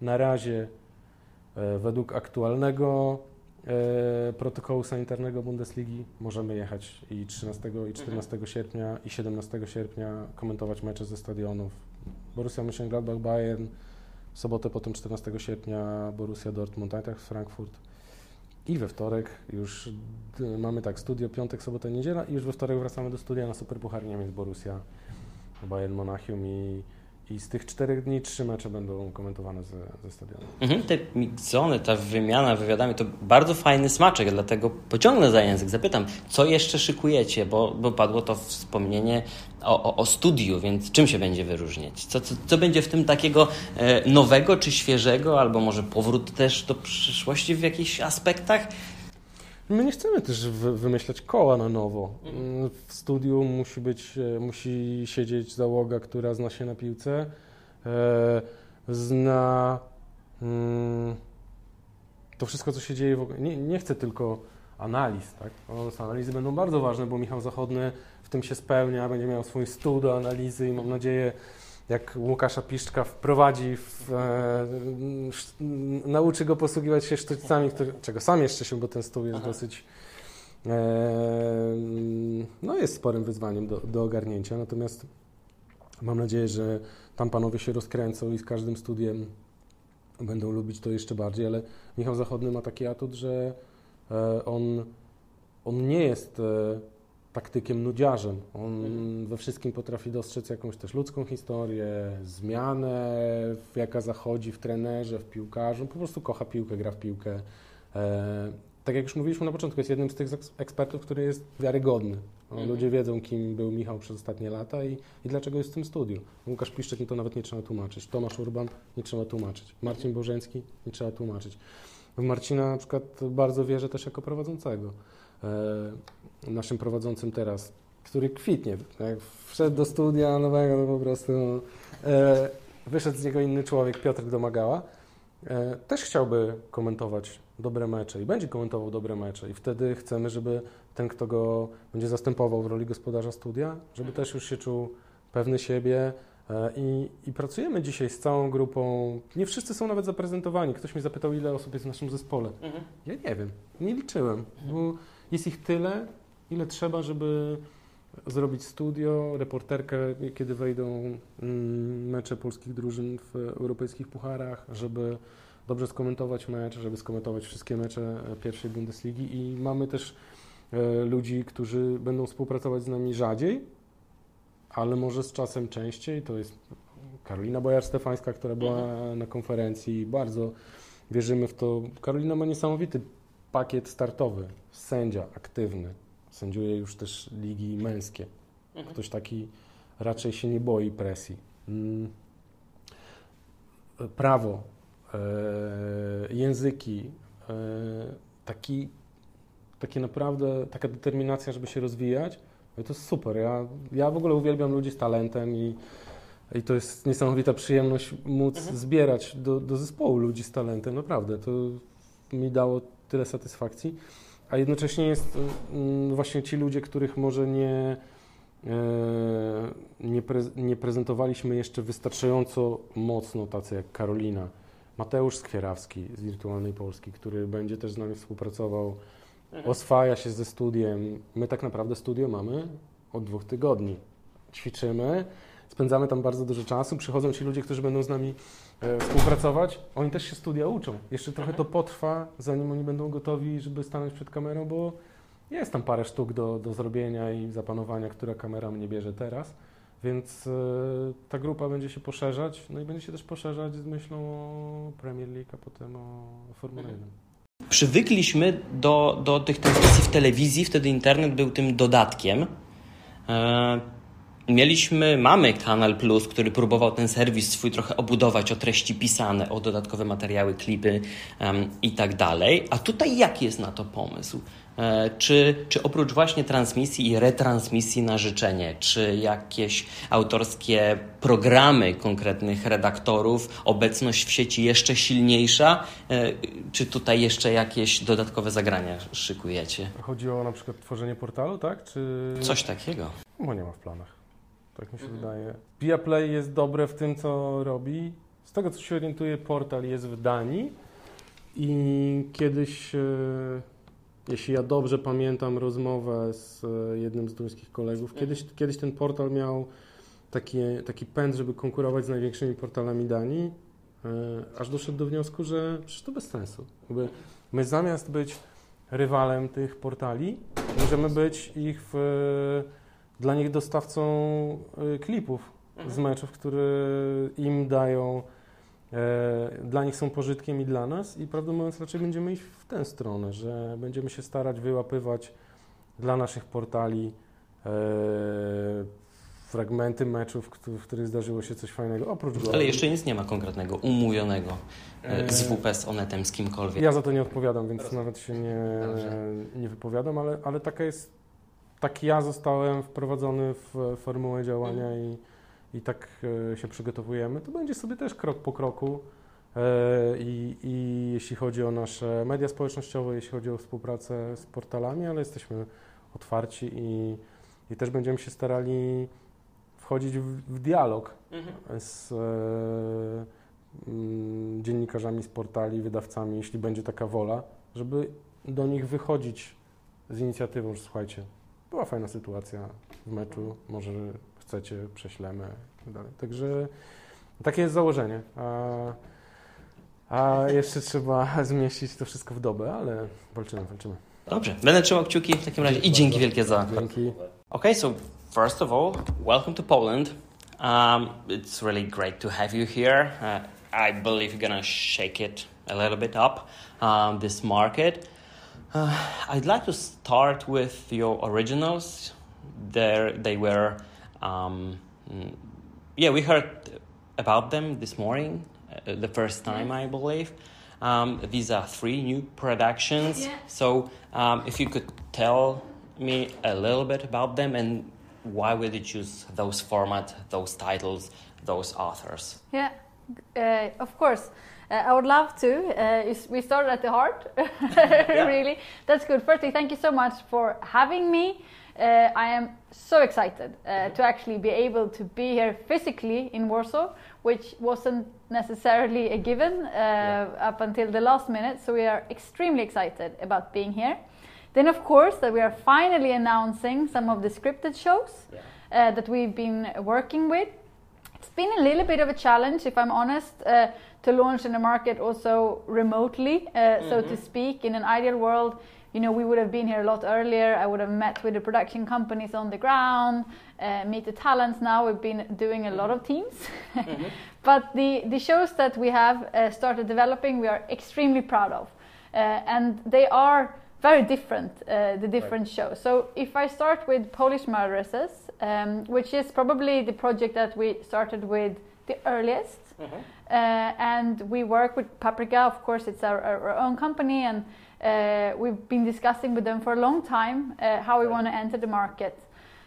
Na razie, e, według aktualnego protokołu sanitarnego Bundesligi możemy jechać i 13 i 14 mhm. sierpnia i 17 sierpnia komentować mecze ze stadionów. Borussia Mönchengladbach, Bayern, w sobotę potem 14 sierpnia Borussia Dortmund, Eintracht Frankfurt. I we wtorek już mamy tak, studio piątek, sobota, niedziela i już we wtorek wracamy do studia na Superpuchar Niemiec, Borussia, Bayern Monachium i i z tych czterech dni trzy mecze będą komentowane ze, ze stadionu. Mhm, te mixony, ta wymiana wywiadami to bardzo fajny smaczek, dlatego pociągnę za język, zapytam, co jeszcze szykujecie, bo, bo padło to wspomnienie o, o, o studiu, więc czym się będzie wyróżniać? Co, co, co będzie w tym takiego e, nowego czy świeżego, albo może powrót też do przyszłości w jakichś aspektach? My nie chcemy też wymyślać koła na nowo. Mhm. W studiu musi być, e, musi siedzieć załoga, która zna się na piłce, e, zna mm, to wszystko, co się dzieje w ogóle. Nie, nie chcę tylko analiz, tak? Analizy będą bardzo ważne, bo Michał Zachodny w tym się spełnia, będzie miał swój stół do analizy i mam nadzieję, jak Łukasza Piszczka wprowadzi, w, e, nauczy go posługiwać się sztućcami, który, czego sam jeszcze się, bo ten stół jest Aha. dosyć, e, no jest sporym wyzwaniem do, do ogarnięcia, natomiast mam nadzieję, że tam panowie się rozkręcą i z każdym studiem będą lubić to jeszcze bardziej, ale Michał Zachodny ma taki atut, że e, on, on nie jest e, taktykiem nudziarzem. On mhm. we wszystkim potrafi dostrzec jakąś też ludzką historię, zmianę, jaka zachodzi w trenerze, w piłkarzu. Po prostu kocha piłkę, gra w piłkę. E, tak jak już mówiliśmy na początku, jest jednym z tych ekspertów, który jest wiarygodny. Mhm. Ludzie wiedzą, kim był Michał przez ostatnie lata i, i dlaczego jest w tym studiu. Łukasz Piszczek to nawet nie trzeba tłumaczyć. Tomasz Urban nie trzeba tłumaczyć. Marcin Bożeński nie trzeba tłumaczyć. W Marcina na przykład bardzo wierzę też jako prowadzącego. E, naszym prowadzącym teraz, który kwitnie. Jak wszedł do studia nowego, to po prostu e, wyszedł z niego inny człowiek, Piotr Domagała. E, też chciałby komentować dobre mecze i będzie komentował dobre mecze i wtedy chcemy, żeby ten, kto go będzie zastępował w roli gospodarza studia, żeby też już się czuł pewny siebie, i, I, pracujemy dzisiaj z całą grupą. Nie wszyscy są nawet zaprezentowani. Ktoś mnie zapytał, ile osób jest w naszym zespole. Mhm. Ja nie wiem, nie liczyłem, bo jest ich tyle, ile trzeba, żeby zrobić studio, reporterkę, kiedy wejdą mm, mecze polskich drużyn w europejskich pucharach, żeby dobrze skomentować mecz, żeby skomentować wszystkie mecze pierwszej Bundesligi i mamy też e, ludzi, którzy będą współpracować z nami rzadziej, ale może z czasem częściej. To jest Karolina Bojar-Stefańska, która była mhm. na konferencji. Bardzo wierzymy w to. Karolina ma niesamowity pakiet startowy. Sędzia aktywny. Sędziuje już też ligi męskie. Mhm. Ktoś taki raczej się nie boi presji. Mm. Prawo, e, języki, e, taki, takie naprawdę, taka determinacja, żeby się rozwijać i to jest super. Ja, ja w ogóle uwielbiam ludzi z talentem i, i to jest niesamowita przyjemność móc mhm. zbierać do, do zespołu ludzi z talentem. Naprawdę, to mi dało tyle satysfakcji. A jednocześnie jest mm, właśnie ci ludzie, których może nie, e, nie, pre, nie prezentowaliśmy jeszcze wystarczająco mocno, tacy jak Karolina. Mateusz Skwierawski z Wirtualnej Polski, który będzie też z nami współpracował mhm. oswaja się ze studiem. My tak naprawdę studio mamy od dwóch tygodni. Ćwiczymy, spędzamy tam bardzo dużo czasu, przychodzą ci ludzie, którzy będą z nami współpracować. Oni też się studia uczą. Jeszcze trochę to potrwa, zanim oni będą gotowi, żeby stanąć przed kamerą, bo jest tam parę sztuk do, do zrobienia i zapanowania, która kamera mnie bierze teraz. Więc e, ta grupa będzie się poszerzać, no i będzie się też poszerzać z myślą o Premier League, a potem o Formule 1 przywykliśmy do, do tych transmisji w telewizji, wtedy internet był tym dodatkiem. Mieliśmy, mamy Kanal Plus, który próbował ten serwis swój trochę obudować o treści pisane, o dodatkowe materiały, klipy um, i tak dalej. A tutaj jaki jest na to pomysł? E, czy, czy oprócz właśnie transmisji i retransmisji na życzenie, czy jakieś autorskie programy konkretnych redaktorów, obecność w sieci jeszcze silniejsza, e, czy tutaj jeszcze jakieś dodatkowe zagrania szykujecie? Chodzi o na przykład tworzenie portalu, tak? Czy... Coś takiego. Bo nie ma w planach. Tak mi się wydaje. Viaplay jest dobre w tym, co robi. Z tego, co się orientuje, portal jest w Danii I kiedyś, e, jeśli ja dobrze pamiętam rozmowę z e, jednym z duńskich kolegów, kiedyś, kiedyś ten portal miał taki, taki pęd, żeby konkurować z największymi portalami Danii, e, aż doszedł do wniosku, że przecież to bez sensu. Jakby my zamiast być rywalem tych portali, możemy być ich w, dla nich dostawcą e, klipów z meczów, które im dają, e, dla nich są pożytkiem i dla nas i prawdę mówiąc raczej będziemy iść w tę stronę, że będziemy się starać wyłapywać dla naszych portali e, fragmenty meczów, w których zdarzyło się coś fajnego, oprócz gola. Ale jeszcze nic nie ma konkretnego, umówionego e, z WP z Onetem, z kimkolwiek. Ja za to nie odpowiadam, więc Rozumiem. nawet się nie, nie wypowiadam, ale, ale taka jest, tak ja zostałem wprowadzony w formułę działania i, i tak e, się przygotowujemy. To będzie sobie też krok po kroku e, i, i jeśli chodzi o nasze media społecznościowe, jeśli chodzi o współpracę z portalami, ale jesteśmy otwarci i, i też będziemy się starali wchodzić w, w dialog Mhm. z e, mm, dziennikarzami z portali, wydawcami, jeśli będzie taka wola, żeby do nich wychodzić z inicjatywą, że słuchajcie, była fajna sytuacja w meczu, może chcecie, prześlemy i tak. Także takie jest założenie. A, a jeszcze trzeba zmieścić to wszystko w dobę, ale walczymy, walczymy. Dobrze, będę trzymał kciuki w takim razie i dzięki wielkie za Dzięki. Okay, so first of all, welcome to Poland. Um, it's really great to have you here. Uh, I believe you're gonna shake it a little bit up, um, this market. Uh, I'd like to start with your originals. There, they were. Um, yeah, we heard about them this morning, uh, the first time, I believe. Um, these are three new productions. Yeah. So, um, if you could tell me a little bit about them and why would you choose those format, those titles, those authors? Yeah, uh, of course. Uh, I would love to. Uh, we started at the heart, really. That's good. Firstly, thank you so much for having me. Uh, I am so excited uh, to actually be able to be here physically in Warsaw, which wasn't necessarily a given uh, up until the last minute. So we are extremely excited about being here. Then, of course, that we are finally announcing some of the scripted shows uh, that we've been working with. It's been a little bit of a challenge, if I'm honest, uh, to launch in the market also remotely, uh, so to speak. In an ideal world, you know, we would have been here a lot earlier. I would have met with the production companies on the ground, uh, meet the talents. Now we've been doing a lot of teams, but the the shows that we have uh, started developing, we are extremely proud of, uh, and they are very different. Uh, the different shows. So if I start with Polish Murderesses, um, which is probably the project that we started with the earliest. Uh, and we work with Paprika, of course, it's our, our, own company, and uh, we've been discussing with them for a long time uh, how we want to enter the market.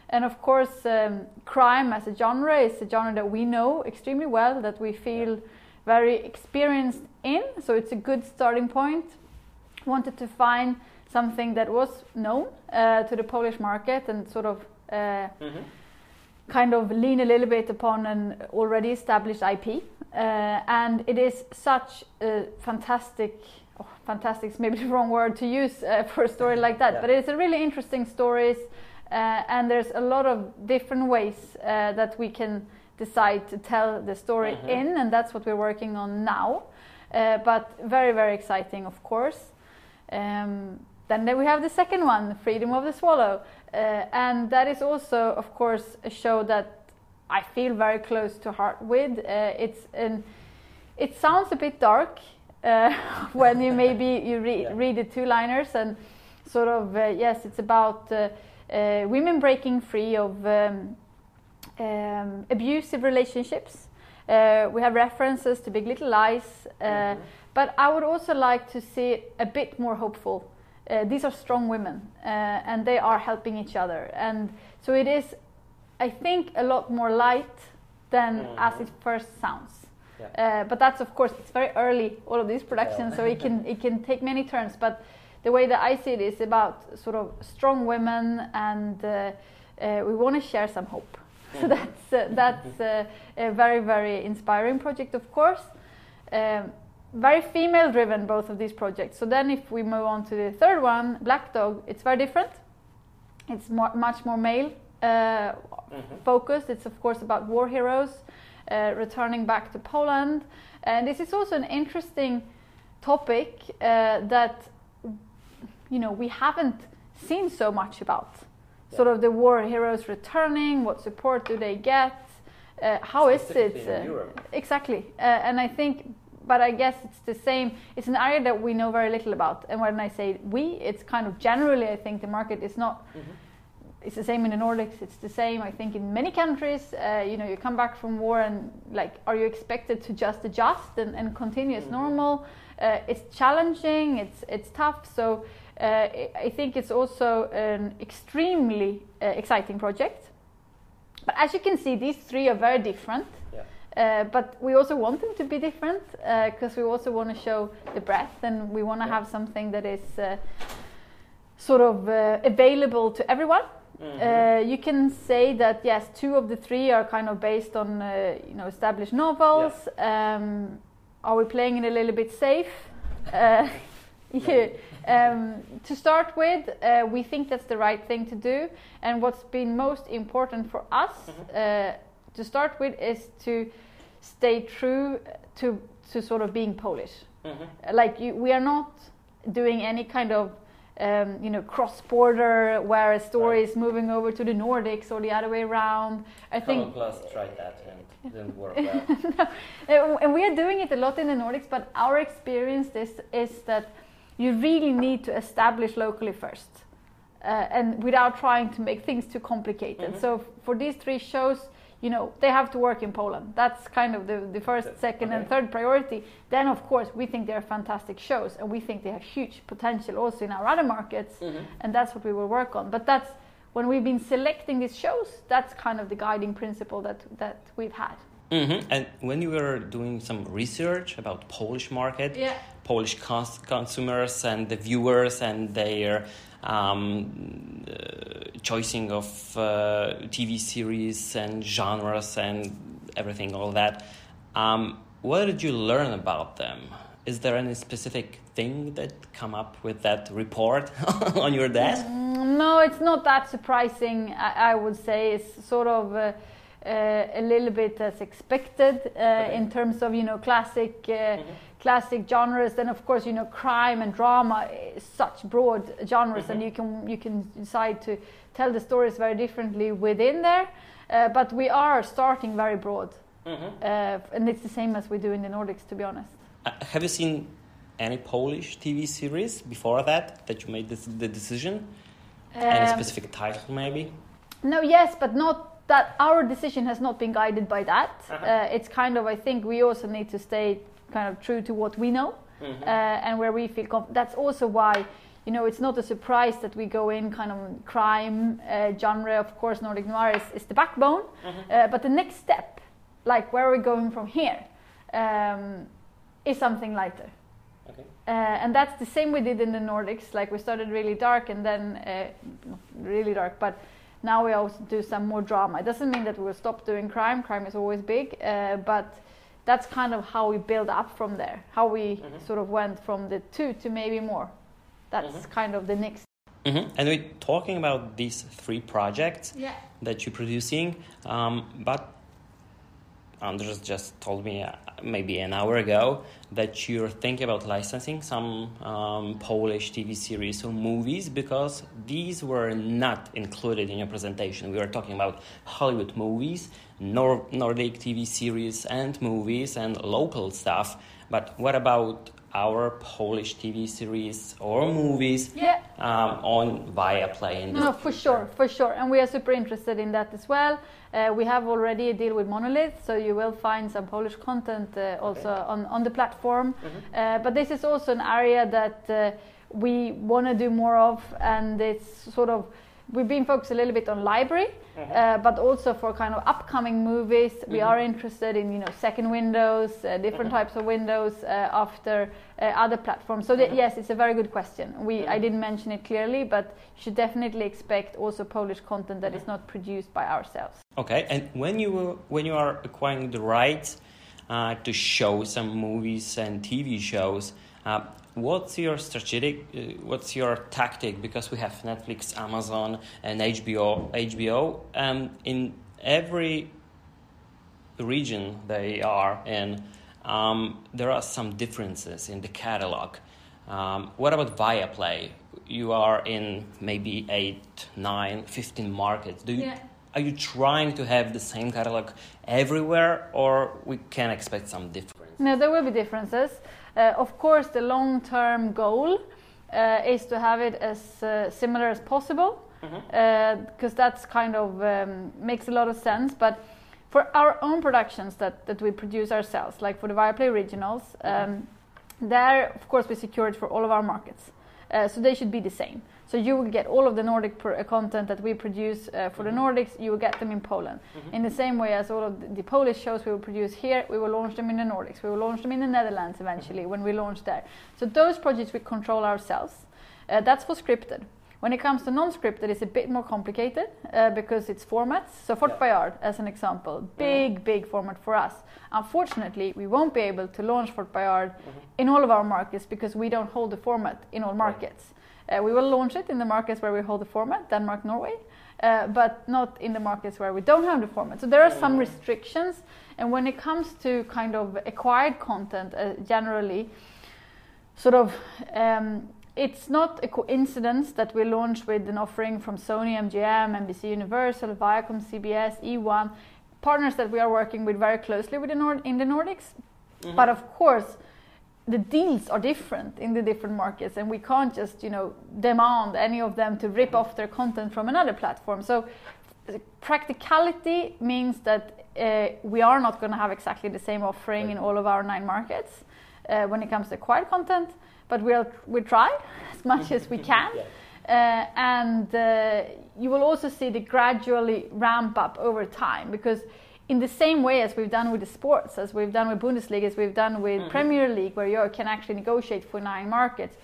And of course, um, crime as a genre is a genre that we know extremely well, that we feel very experienced in, so it's a good starting point. Wanted to find something that was known uh, to the Polish market and sort of uh, kind of lean a little bit upon an already established IP. Uh, and it is such a fantastic, oh, fantastic is maybe the wrong word to use uh, for a story like that, Yeah. but it's a really interesting stories, uh, and there's a lot of different ways uh, that we can decide to tell the story Mhm. in, and that's what we're working on now. Uh, but very, very exciting, of course. Um, then there we have the second one, Freedom of the Swallow. Uh, and that is also, of course, a show that I feel very close to heart with. Uh, it's an, it sounds a bit dark uh, when you maybe you re- Yeah. read the two-liners and sort of yes, it's about women breaking free of um, um, abusive relationships. Uh, we have references to Big Little Lies, uh, but I would also like to see it a bit more hopeful. Uh, these are strong women, uh, and they are helping each other, and so it is, I think, a lot more light than as it first sounds. Uh, but that's of course it's very early all of these productions, so it can it can take many turns. But the way that I see it is about sort of strong women, and uh, uh, we want to share some hope. So that's uh, that's uh, a very very inspiring project, of course. Um, very female driven, both of these projects. So then, if we move on to the third one, Black Dog, it's very different. It's more, much more male uh, mm-hmm. focused. It's, of course, about war heroes uh, returning back to Poland. And this is also an interesting topic uh, that you know we haven't seen so much about. Yeah. Sort of the war heroes returning. What support do they get? Uh, how is it? Uh, exactly. Uh, and I think but I guess it's the same. It's an area that we know very little about. And when I say we, it's kind of generally, I think the market is not. Mm-hmm. It's the same in the Nordics. It's the same, I think, in many countries. Uh, you know, you come back from war, and like, are you expected to just adjust and, and continue as mm-hmm. normal? Uh, it's challenging. It's it's tough. So uh, I think it's also an extremely uh, exciting project. But as you can see, these three are very different. Uh, but we also want them to be different because uh, we also want to show the breadth and we want to have something that is uh, sort of uh, available to everyone. Mm-hmm. Uh, you can say that yes, two of the three are kind of based on you know established novels. Yeah. Um, are we playing it a little bit safe? yeah. Um, to start with, uh, we think that's the right thing to do. And what's been most important for us mm-hmm. To start with is to stay true to to sort of being Polish. Mm-hmm. Like you, we are not doing any kind of um, you know cross border where a story right. is moving over to the Nordics or the other way around. I think Plus tried that and didn't work well. no. And we are doing it a lot in the Nordics, but our experience is is that you really need to establish locally first. Uh, and without trying to make things too complicated. Mm-hmm. So for these three shows, you know they have to work in Poland. That's kind of the, the first, second, okay. and third priority. Then of course we think they're fantastic shows, and we think they have huge potential also in our other markets, mm-hmm. and that's what we will work on. But that's when we've been selecting these shows. That's kind of the guiding principle that that we've had. Mm-hmm. And when you were doing some research about Polish market, yeah. Polish cons- consumers and the viewers and their um, uh, choosing of uh, TV series and genres and everything, all that. Um, what did you learn about them? Is there any specific thing that come up with that report on your desk? Mm, no, it's not that surprising. I, I would say it's sort of. Uh, uh, a little bit as expected uh, okay. in terms of you know classic uh, mm-hmm. Classic genres. Then of course you know crime and drama is such broad genres, mm-hmm. and you can you can decide to tell the stories very differently within there. Uh, but we are starting very broad, mm-hmm. Uh, and it's the same as we do in the Nordics, to be honest. Uh, have you seen any Polish TV series before that that you made this, the decision? Um, any specific title, maybe? No, yes, but not that our decision has not been guided by that. Uh-huh. Uh, it's kind of I think we also need to stay kind of true to what we know mm-hmm. uh, and where we feel comfortable. That's also why you know it's not a surprise that we go in kind of crime uh, genre. Of course, Nordic noir is, is the backbone, mm-hmm. Uh, but the next step, like where are we going from here, um, is something lighter. Okay. Uh, and that's the same we did in the Nordics. Like we started really dark and then uh, really dark, but now we also do some more drama. It doesn't mean that we will stop doing crime. Crime is always big, uh, but that's kind of how we build up from there. How we mm-hmm. sort of went from the two to maybe more. That's mm-hmm. kind of the next. Mm-hmm. And we're talking about these three projects yeah. that you're producing, um, but Anders just told me uh, maybe an hour ago that you're thinking about licensing some um, Polish TV series or movies because these were not included in your presentation. We were talking about Hollywood movies, Nor- Nordic TV series and movies, and local stuff. But what about our Polish TV series or movies yeah. um, on Viaplay? no, for sure, for sure. And we are super interested in that as well. Uh, we have already a deal with Monolith, so you will find some Polish content uh, also okay. on, on the platform. Mm-hmm. Uh, but this is also an area that uh, we want to do more of, and it's sort of we've been focused a little bit on library, mm-hmm. uh, but also for kind of upcoming movies. Mm-hmm. We are interested in you know second windows, uh, different mm-hmm. types of windows uh, after uh, other platforms. So mm-hmm. yes, it's a very good question. We I mm-hmm. didn't mention it clearly, but you should definitely expect also Polish content that is mm-hmm. not produced by ourselves. Okay, and when you when you are acquiring the rights. uh, to show some movies and TV shows. What's your strategic? Uh, what's your tactic? Because we have Netflix, Amazon, and HBO. HBO, and in every region they are in, um, there are some differences in the catalog. Um, what about Viaplay? You are in maybe 8, 9, 15 markets. Do you, Yeah. Are you trying to have the same catalog everywhere, or we can expect some difference? No, there will be differences. Uh, of course, the long-term goal uh, is to have it as uh, similar as possible, because that's kind of um, makes a lot of sense. But for our own productions that, that we produce ourselves, like for the Viaplay Originals, um, there, of course, we secure it for all of our markets. Uh, so they should be the same. So you will get all of the Nordic pr- uh, content that we produce uh, for the Nordics. You will get them in Poland. In the same way as all of the, the Polish shows we will produce here, we will launch them in the Nordics. We will launch them in the Netherlands eventually when we launch there. So those projects we control ourselves. Uh, that's for scripted. When it comes to non-scripted, it's a bit more complicated uh, because it's formats. So Fort Boyard, as an example, big, big format for us. Unfortunately, we won't be able to launch Fort Boyard in all of our markets because we don't hold the format in all markets. Uh, we will launch it in the markets where we hold the format, Denmark, Norway, uh, but not in the markets where we don't have the format. So there are some restrictions. And when it comes to kind of acquired content, uh, generally, sort of um, it's not a coincidence that we launched with an offering from Sony, MGM, NBC Universal, Viacom, CBS, E1, partners that we are working with very closely with the Nord- in the Nordics. But of course, the deals are different in the different markets, and we can't just you know demand any of them to rip off their content from another platform. So practicality means that uh, we are not going to have exactly the same offering in all of our nine markets uh, when it comes to acquired content, but we'll we try as much as we can. Uh, and uh, you will also see the gradually ramp up over time because in the same way as we've done with the sports, as we've done with Bundesliga, as we've done with Premier League, where you can actually negotiate for nine markets,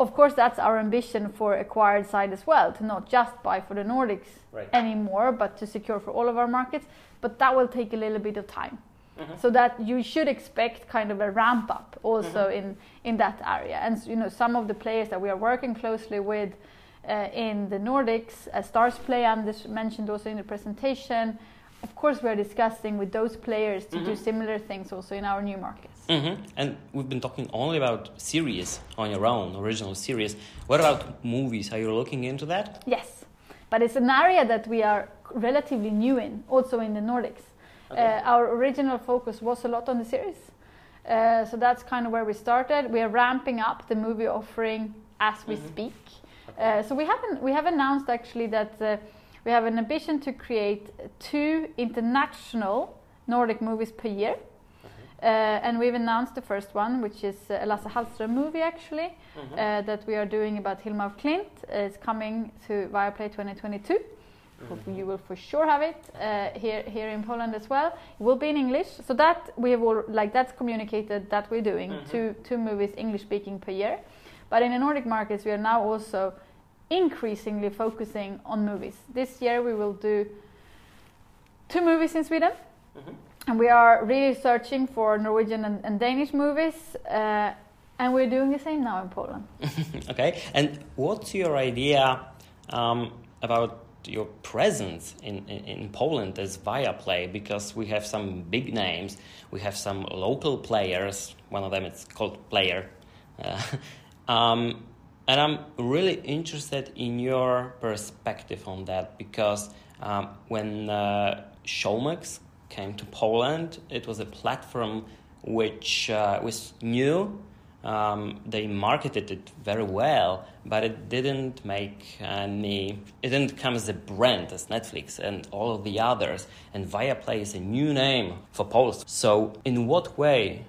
of course that's our ambition for acquired side as well to not just buy for the nordics Right. anymore but to secure for all of our markets. But that will take a little bit of time. So that you should expect kind of a ramp up also in in that area. And you know some of the players that we are working closely with uh, in the nordics uh, Starzplay Anders mentioned also in the presentation of course we're discussing with those players to do similar things also in our new markets hmm And we've been talking only about series on your own, original series. What about movies? Are you looking into that? Yes, but it's an area that we are relatively new in, also in the Nordics. Uh, our original focus was a lot on the series, uh, so that's kind of where we started. We are ramping up the movie offering as we speak. Uh, so we haven't we have announced actually that uh, we have an ambition to create two international Nordic movies per year. Uh, and we've announced the first one, which is uh, a Lasse Hallström movie, actually, uh, that we are doing about Hilma af Klint. Uh, it's coming to Viaplay 2022. Hope You will for sure have it uh, here here in Poland as well. It will be in English, so that we have all, like that's communicated that we're doing two two movies English speaking per year. But in the Nordic markets, we are now also increasingly focusing on movies. This year we will do two movies in Sweden. And we are really searching for Norwegian and, and Danish movies, uh, and we're doing the same now in Poland. okay. And what's your idea um, about your presence in, in, in Poland as Viaplay? Because we have some big names, we have some local players. One of them is called Player. Uh, um, and I'm really interested in your perspective on that because um, when uh, Showmax came to Poland, it was a platform which uh, was new. Um, they marketed it very well, but it didn't make any. It didn't come as a brand as Netflix and all of the others. And Viaplay is a new name for Poland. So, in what way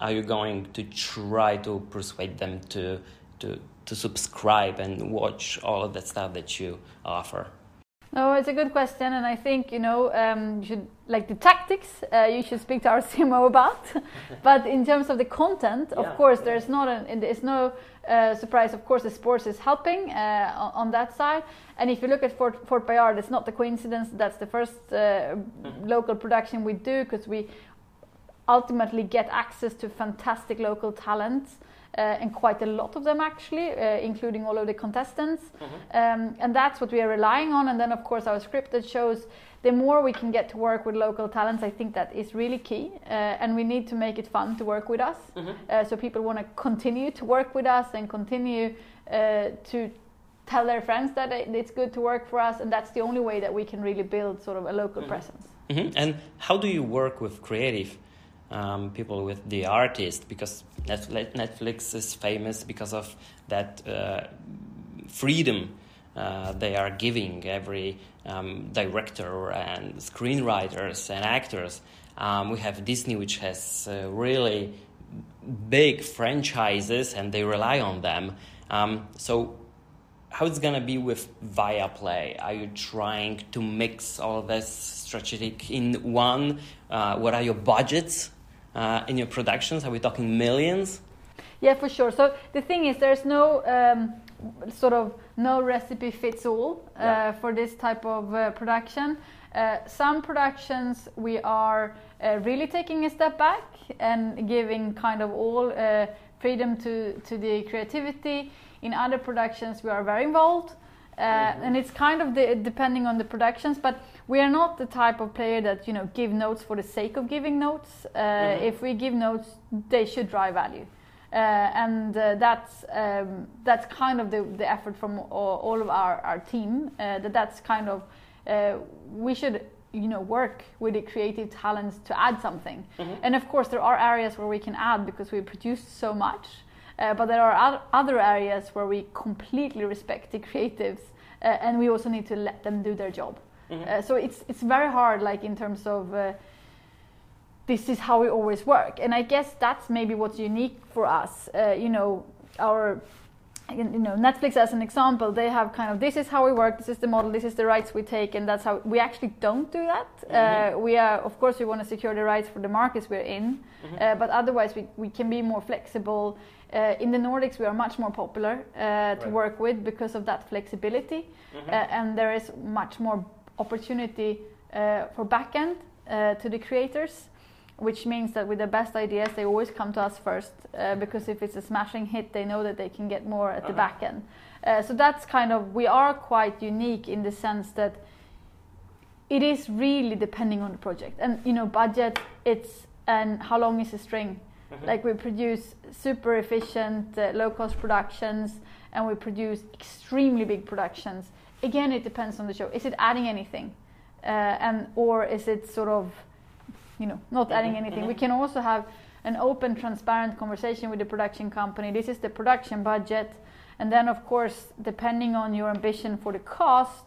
are you going to try to persuade them to to to subscribe and watch all of that stuff that you offer? No, it's a good question, and I think you know um, you should like the tactics. Uh, you should speak to our CMO about. but in terms of the content, of Yeah. course, there's not an there's no uh, surprise. Of course, the sports is helping uh, on, that side. And if you look at Fort, Fort Boyard, it's not a coincidence. That's the first uh, local production we do because we ultimately get access to fantastic local talents. Uh, and quite a lot of them actually, uh, including all of the contestants. Um, and that's what we are relying on. And then, of course, our scripted shows. The more we can get to work with local talents, I think that is really key. Uh, and we need to make it fun to work with us, uh, so people want to continue to work with us and continue uh, to tell their friends that it's good to work for us. And that's the only way that we can really build sort of a local presence. Mhm. And how do you work with creative um, people, with the artists? Because Netflix, is famous because of that uh, freedom uh, they are giving every um, director and screenwriters and actors. Um, we have Disney, which has uh, really big franchises, and they rely on them. Um, so how it's gonna be with Viaplay? Are you trying to mix all this strategic in one? Uh, what are your budgets uh, in your productions? Are we talking millions? Yeah, for sure. So the thing is, there's no um, sort of no recipe fits all uh, Yeah. for this type of uh, production. Uh, some productions we are uh, really taking a step back and giving kind of all uh, freedom to, to the creativity. In other productions, we are very involved. Uh, and it's kind of the, depending on the productions, but we are not the type of player that you know give notes for the sake of giving notes. Uh, If we give notes, they should drive value. Uh, and uh, that's um, that's kind of the, the effort from all, all of our, our team uh, that that's kind of uh, we should you know work with the creative talents to add something and of course there are areas where we can add because we produce so much uh, but there are other areas where we completely respect the creatives uh, and we also need to let them do their job. Uh, so it's it's very hard like in terms of uh, this is how we always work. And i guess that's maybe what's unique for us. Uh, you know our you know netflix as an example they have kind of this is how we work this is the model this is the rights we take and that's how we actually don't do that. Uh, we are of course we want to secure the rights for the markets we're in uh, but otherwise we, we can be more flexible uh, in the nordics we are much more popular uh, to work with because of that flexibility. Uh, and there is much more opportunity uh, for backend uh, to the creators which means that with the best ideas they always come to us first uh, because if it's a smashing hit they know that they can get more at the back end uh, so that's kind of we are quite unique in the sense that it is really depending on the project. And you know budget it's and how long is a string like we produce super efficient uh, low cost productions and we produce extremely big productions. Again it depends on the show. Is it adding anything? Uh, and or is it sort of you know not adding anything? We can also have an open transparent conversation with the production company. This is the production budget. And then of course depending on your ambition for the cost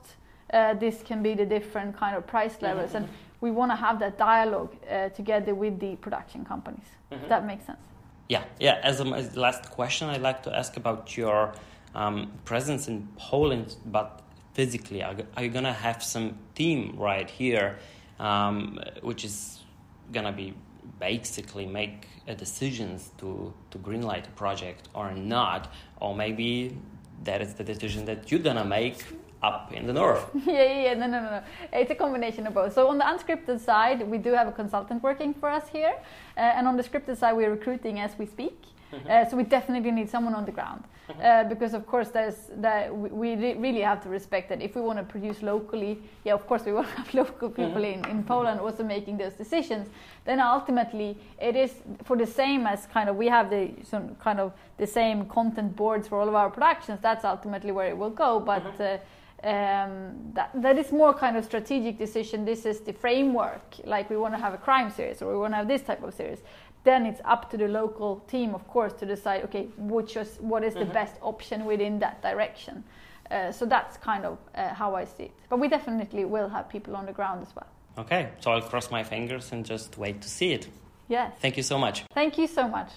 uh, this can be the different kind of price levels. And we want to have that dialogue uh, together with the production companies. If that makes sense. Yeah, yeah. As a as last question, I'd like to ask about your um, presence in Poland, but physically, are, are you gonna have some team right here, um, which is gonna be basically make a decisions to to greenlight a project or not, or maybe that is the decision that you're gonna make up in the north. yeah, yeah, yeah, no, no, no, no. It's a combination of both. So on the unscripted side, we do have a consultant working for us here, uh, and on the scripted side, we're recruiting as we speak. Uh, so we definitely need someone on the ground, uh, because of course there's that we, we re- really have to respect that if we want to produce locally, yeah, of course we want to have local people in, in Poland also making those decisions. Then ultimately it is for the same as kind of we have the some kind of the same content boards for all of our productions. That's ultimately where it will go, but. Uh, um, that, that is more kind of strategic decision. This is the framework. Like we want to have a crime series or we want to have this type of series. Then it's up to the local team, of course, to decide. Okay, which is what is the best option within that direction. Uh, so that's kind of uh, how I see it. But we definitely will have people on the ground as well. Okay, so I'll cross my fingers and just wait to see it. Yes. Thank you so much. Thank you so much.